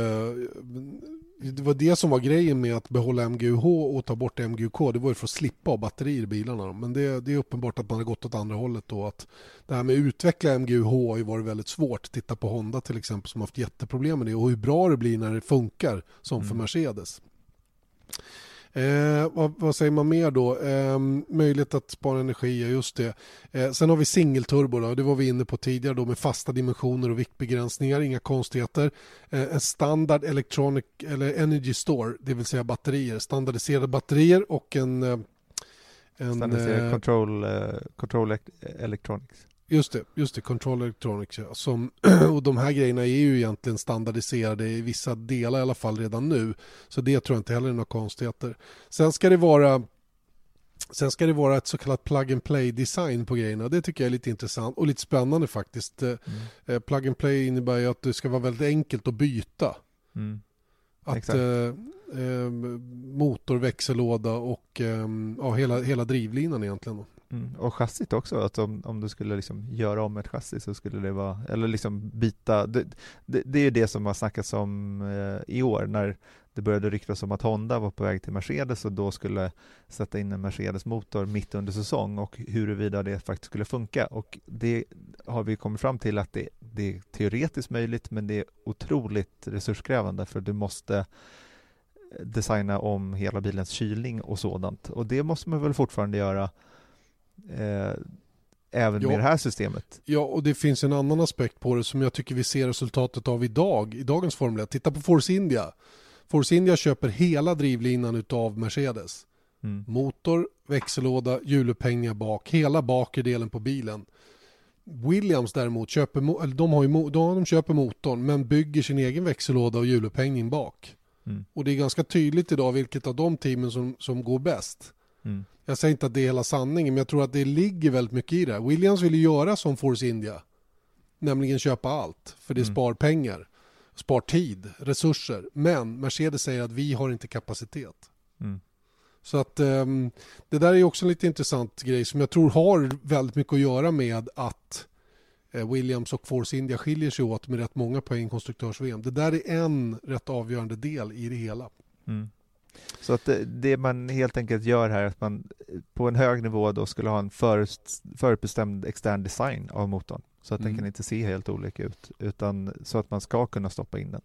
det var det som var grejen med att behålla MGUH och ta bort MGUK. Det var ju för att slippa ha batterier i bilarna. Men det, det, är uppenbart att man har gått åt andra hållet då. Att det här med att utveckla MGUH har ju varit väldigt svårt. Titta på Honda till exempel som har haft jätteproblem med det och hur bra det blir när det funkar som för mm. Eh, vad, vad, säger man mer då? Eh, möjlighet att spara energi, just det. Eh, sen har vi singelturbo, då, det var vi inne på tidigare då med fasta dimensioner och viktbegränsningar, inga konstigheter. Eh, en standard electronic eller energy store, det vill säga batterier, standardiserade batterier och en eh, en, Standardiserad eh, control, control electronics. Just det, just det, Control Electronics. Ja. Som, och de här grejerna är ju egentligen standardiserade i vissa delar i alla fall redan nu. Så det tror jag inte heller är några konstigheter. Sen ska det vara Sen ska det vara ett så kallat plug and play design på grejerna. Det tycker jag är lite intressant och lite spännande faktiskt. Mm. Eh, plug and play innebär ju att det ska vara väldigt enkelt att byta. Mm. Att eh, eh, motor, växellåda och eh, ja, hela, hela drivlinan egentligen. Mm. Och chassit också, att om, om du skulle liksom göra om ett chassi så skulle det vara, eller liksom byta, det, det, det är det som har snackats om eh, i år när det började ryktas om att Honda var på väg till Mercedes och då skulle sätta in en Mercedes-motor mitt under säsong och huruvida det faktiskt skulle funka. Och det har vi kommit fram till att det, det är teoretiskt möjligt men det är otroligt resurskrävande för du måste eh, designa om hela bilens kylning och sådant och det måste man väl fortfarande göra eh, även ja. med det här systemet. Ja, och det finns en annan aspekt på det som jag tycker vi ser resultatet av idag, i dagens Formel 1. Titta på Force India. Force India köper hela drivlinan utav Mercedes. Mm. Motor, växellåda, hjulupphängningar bak, hela bakre delen på bilen. Williams däremot köper, eller de, har ju, de köper motorn men bygger sin egen växellåda och hjulupphängning bak. Mm. Och det är ganska tydligt idag vilket av de teamen som, som går bäst. Mm. Jag säger inte att det är hela sanningen men jag tror att det ligger väldigt mycket i det. Williams vill ju göra som Force India. Nämligen köpa allt för det Mm. spar pengar, spar tid, resurser. Men Mercedes säger att vi har inte kapacitet. Mm. Så att um, det där är också en lite intressant grej som jag tror har väldigt mycket att göra med att eh, Williams och Force India skiljer sig åt med rätt många poäng konstruktörs-VM. Det där är en rätt avgörande del i det hela. Mm. Så att det, det, man helt enkelt gör här är att man på en hög nivå då skulle ha en förut, förutbestämd extern design av motorn så att Mm. den kan inte se helt olika ut utan så att man ska kunna stoppa in den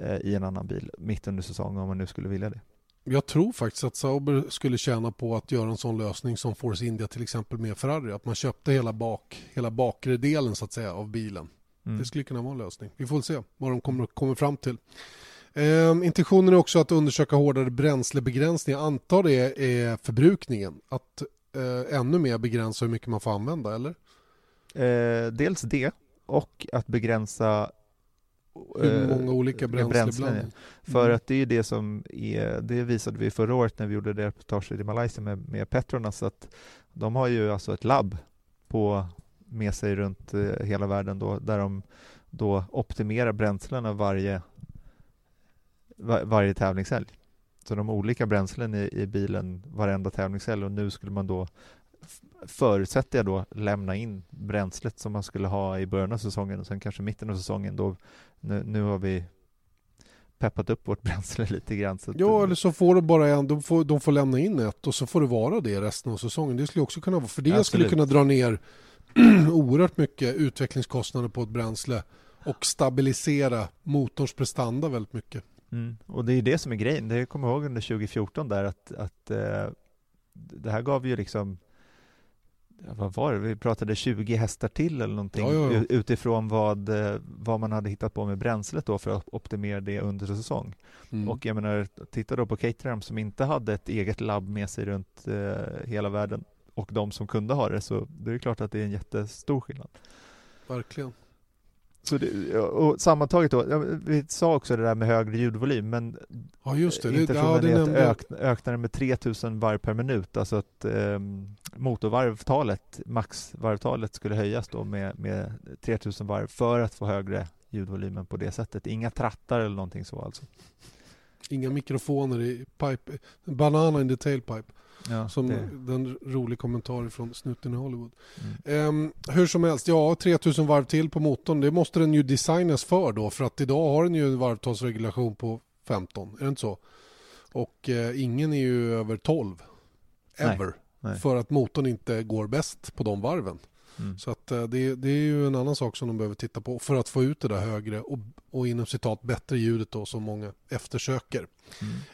eh, i en annan bil mitt under säsongen om man nu skulle vilja det. Jag tror faktiskt att Sauber skulle tjäna på att göra en sån lösning som Force India till exempel med Ferrari. Att man köpte hela, bak, hela bakre delen så att säga av bilen. Mm. Det skulle kunna vara en lösning. Vi får se vad de kommer, kommer fram till. Ehm, intentionen är också att undersöka hårdare bränslebegränsning. Jag antar det är förbrukningen. Att eh, ännu mer begränsa hur mycket man får använda, eller? Eh, dels det och att begränsa Hur eh, många olika bränslen? För Mm. att det är det som är, det visade vi förra året när vi gjorde det reportaget i Malaysia med, med Petronas att de har ju alltså ett labb på, med sig runt eh, hela världen då, där de då optimerar bränslena varje, var, varje tävlingshelg. Så de olika bränslen i, i bilen varenda tävlingshelg och nu skulle man då förutsätter jag då lämna in bränslet som man skulle ha i början av säsongen och sen kanske mitten av säsongen då nu, nu har vi peppat upp vårt bränsle lite grann. Ja, eller så får de bara en, de får, de får lämna in ett och så får det vara det resten av säsongen. Det skulle också kunna vara, för det skulle Absolut. kunna dra ner oerhört mycket utvecklingskostnader på ett bränsle och stabilisera motorns prestanda väldigt mycket. Mm. Och det är det som är grejen. Det kommer jag ihåg under 2014 där att, att eh, det här gav ju liksom vad var det? Vi pratade 20 hästar till eller någonting Ja, ja, ja. utifrån vad, eh, vad man hade hittat på med bränslet då för att optimera det under säsong. Mm. Och jag menar, titta då på Caterham som inte hade ett eget labb med sig runt eh, hela världen och de som kunde ha det så det är klart att det är en jättestor skillnad. Verkligen. Så det, och sammantaget då, vi sa också det där med högre ljudvolym men Ja, just det. inte det, ja, det är att nämnde ök, öknar den med 3000 varv per minut, alltså att eh, motorvarvtalet, maxvarvtalet skulle höjas då med, med 3000 varv för att få högre ljudvolymen på det sättet. Inga trattar eller någonting så alltså. Inga mikrofoner i pipe. Banana in the tailpipe. Ja, Som det, den rolig kommentar från snuten i Hollywood. mm. Ehm, hur som helst, ja 3000 varv till på motorn. Det måste den ju designas för då. För att idag har den ju en varvtalsregulation på 15. Är det inte så? Och eh, ingen är ju över 12. Nej, Ever. nej. För att motorn inte går bäst på de varven. Mm. Så att eh, det, det är ju en annan sak som de behöver titta på för att få ut det där högre och, och inom citat bättre ljudet då som många eftersöker.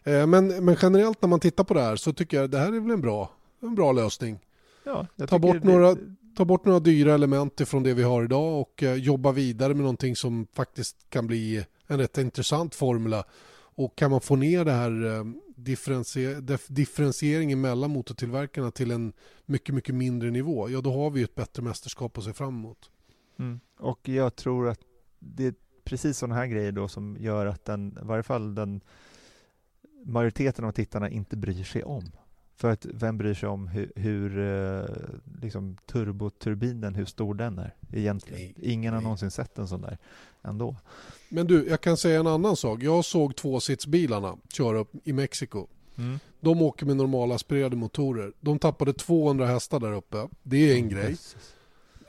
Mm. Eh, men, men generellt när man tittar på det här så tycker jag det här är väl en bra, en bra lösning. Ja, Ta bort det- några- Ta bort några dyra element ifrån det vi har idag och eh, jobba vidare med någonting som faktiskt kan bli en rätt intressant formula. Och kan man få ner det här eh, differentier- dif- differentieringen mellan motortillverkarna till en mycket, mycket mindre nivå, ja då har vi ett bättre mästerskap att se fram emot. Mm. Och jag tror att det precis sådana här grejer då som gör att den, i varje fall den majoriteten av tittarna inte bryr sig om. För att vem bryr sig om hur, hur eh, liksom turboturbinen, hur stor den är egentligen? Ingen har någonsin sett en sån där ändå. Men du, jag kan säga en annan sak. Jag såg tvåsitsbilarna köra upp i Mexiko. Mm. De åker med normala aspirerade motorer. De tappade 200 hästar där uppe. Det är en grej. Jösses.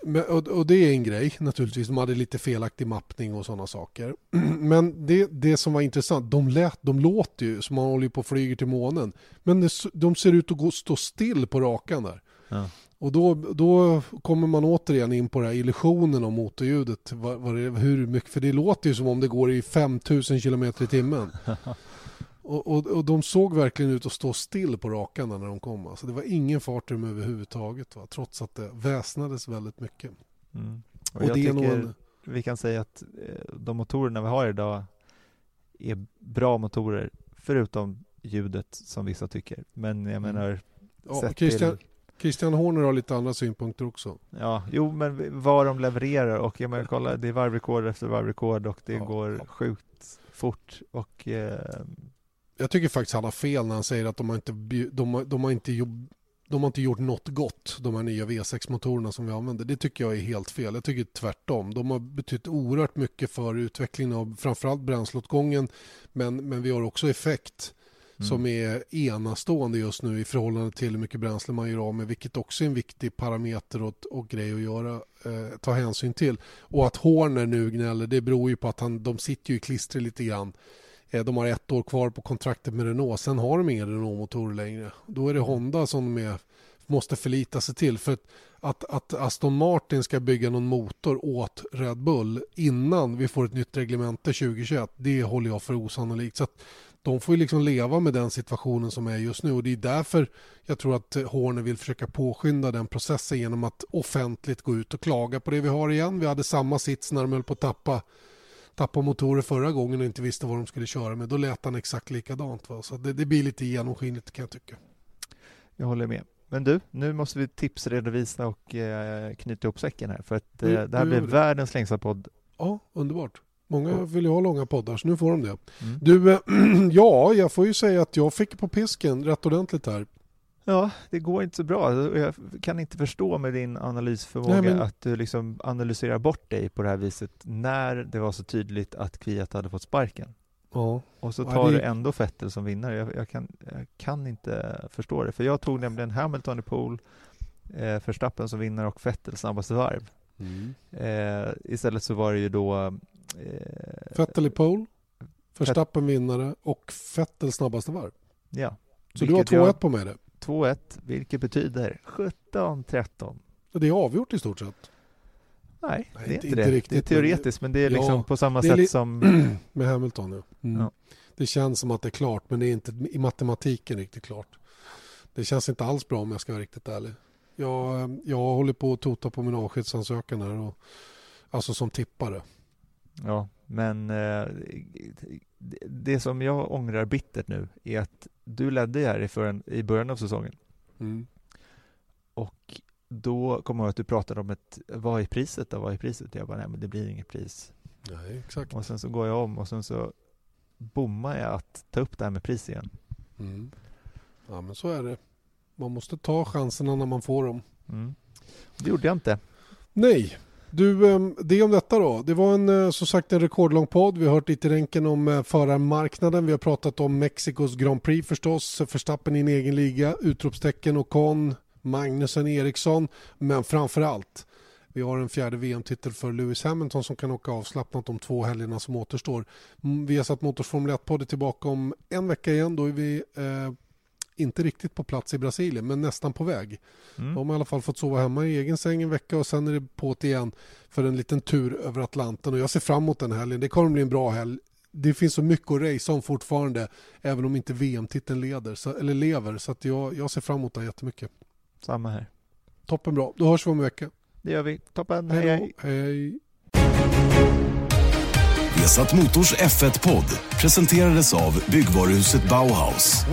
Men, och, och det är en grej naturligtvis. De hade lite felaktig mappning och sådana saker. Men det, det som var intressant, de, lät, de låter ju som man håller på och flyger till månen. Men det, de ser ut att gå, stå still på rakan där. Ja. Och då, då kommer man återigen in på den här illusionen om motorljudet. Vad, vad det, hur mycket, för det låter ju som om det går i 5000 km i timmen. Och, och, och de såg verkligen ut att stå still på rakan när de kom. Alltså det var ingen fart i dem överhuvudtaget. Va? Trots att det väsnades väldigt mycket. Mm. Och, Och jag det tycker en, vi kan säga att eh, de motorerna vi har idag är bra motorer, förutom ljudet som vissa tycker. Men jag Mm. menar, Ja, sett Christian, till, Christian Horner har lite andra synpunkter också. ja, jo men vad de levererar och jag menar, kolla, det är varvrekord efter varvrekord och det Ja. går sjukt fort och eh, Jag tycker faktiskt han har fel när han säger att de har inte, de har, de har inte, gjort, de har inte gjort något gott, de här nya V6-motorerna som vi använder. Det tycker jag är helt fel. Jag tycker tvärtom. De har betytt oerhört mycket för utvecklingen av framförallt bränsleåtgången, men, men vi har också effekt mm. som är enastående just nu i förhållande till hur mycket bränsle man gör av med, vilket också är en viktig parameter och, och grej att göra, eh, ta hänsyn till. Och att Horner nu gnäller, det beror ju på att han, de sitter ju i klistret lite grann. Eh, de har ett år kvar på kontraktet med Renault, sen har de inga Renault-motorer längre. Då är det Honda som de är, måste förlita sig till. För att, att, att Aston Martin ska bygga någon motor åt Red Bull innan vi får ett nytt reglemente 2021, det håller jag för osannolikt. Så att de får ju liksom leva med den situationen som är just nu och det är därför jag tror att Horner vill försöka påskynda den processen genom att offentligt gå ut och klaga på det vi har igen. Vi hade samma sits när de höll på att tappa, tappa motorer förra gången och inte visste vad de skulle köra med. Då lät han exakt likadant. Va? Så det, det blir lite genomskinligt kan jag tycka. Jag håller med. Men du, nu måste vi tipsredovisa och eh, knyta ihop säcken här för att eh, Nu- det här blir det. världens längsta podd. Ja, underbart. Många vill ju ha långa poddar så nu får de det. Mm. Du, eh, ja, jag får ju säga att jag fick på pisken rätt ordentligt här. Ja, det går inte så bra. Jag kan inte förstå med din analysförmåga Nej, men- att du liksom analyserar bort dig på det här viset när det var så tydligt att Kviat hade fått sparken. Ja, Och så Ja, tar det- du ändå Vettel som vinnare. Jag, jag, kan, jag kan inte förstå det. För jag tog nämligen Hamilton i pool, eh, Verstappen som vinnare och Vettel snabbaste varv. Eh, istället så var det ju då eh, Vettel i pole, Verstappen vinnare och Vettel snabbaste varv. Ja. Så du har 2-1 på mig det. 2-1, vilket betyder 17-13. Och Det är avgjort i stort sett. Nej, Nej, det är inte- inte, det. riktigt, det är teoretiskt, men det är Ja, liksom på samma sätt li- som... Med Hamilton ja. Mm. Ja. Det känns som att det är klart men det är inte i matematiken riktigt klart. Det känns inte alls bra om jag ska vara riktigt ärlig. Jag, jag håller på att tota på min avskedsansökan här. Och, alltså som tippare. Ja, men eh, det- som jag ångrar bittert nu är att du ledde här i, förrän, i början av säsongen Mm. och då kom jag ihåg att du pratade om ett, vad är priset då, vad är priset? Jag bara, nej men det blir inget pris. Nej, exakt. Och sen så går jag om och sen så bommar jag att ta upp det här med pris igen. Mm. Ja men så är det. Man måste ta chanserna när man får dem. Mm. Det gjorde jag inte. Nej. Du, ehm, det om detta då. Det var en, eh, som sagt en rekordlång podd. Vi har hört lite ränken om eh, förarmarknaden. Vi har pratat om Mexikos Grand Prix förstås. Förstappen i en egen liga. Utropstecken och kon. Magnusen, Eriksson. Men framför allt. Vi har en fjärde VM-titel för Lewis Hamilton som kan åka avslappnat de två helgerna som återstår. Mm, vi har satt Motors Formel 1-podd tillbaka om en vecka igen. Då är vi eh, inte riktigt på plats i Brasilien men nästan på väg. Mm. De har i alla fall fått sova hemma i egen säng en vecka och sen är det på igen för en liten tur över Atlanten och jag ser fram emot den helgen. Det kommer bli en bra helg. Det finns så mycket att racea om fortfarande även om inte VM-titeln leder, så, eller lever så att jag, jag ser fram emot det jättemycket. Samma här. Toppen bra. Då hörs vi om en vecka. Det gör vi. Toppen. Hej, Hej hej. Vesat Motors F1-podd presenterades av byggvaruhuset Bauhaus.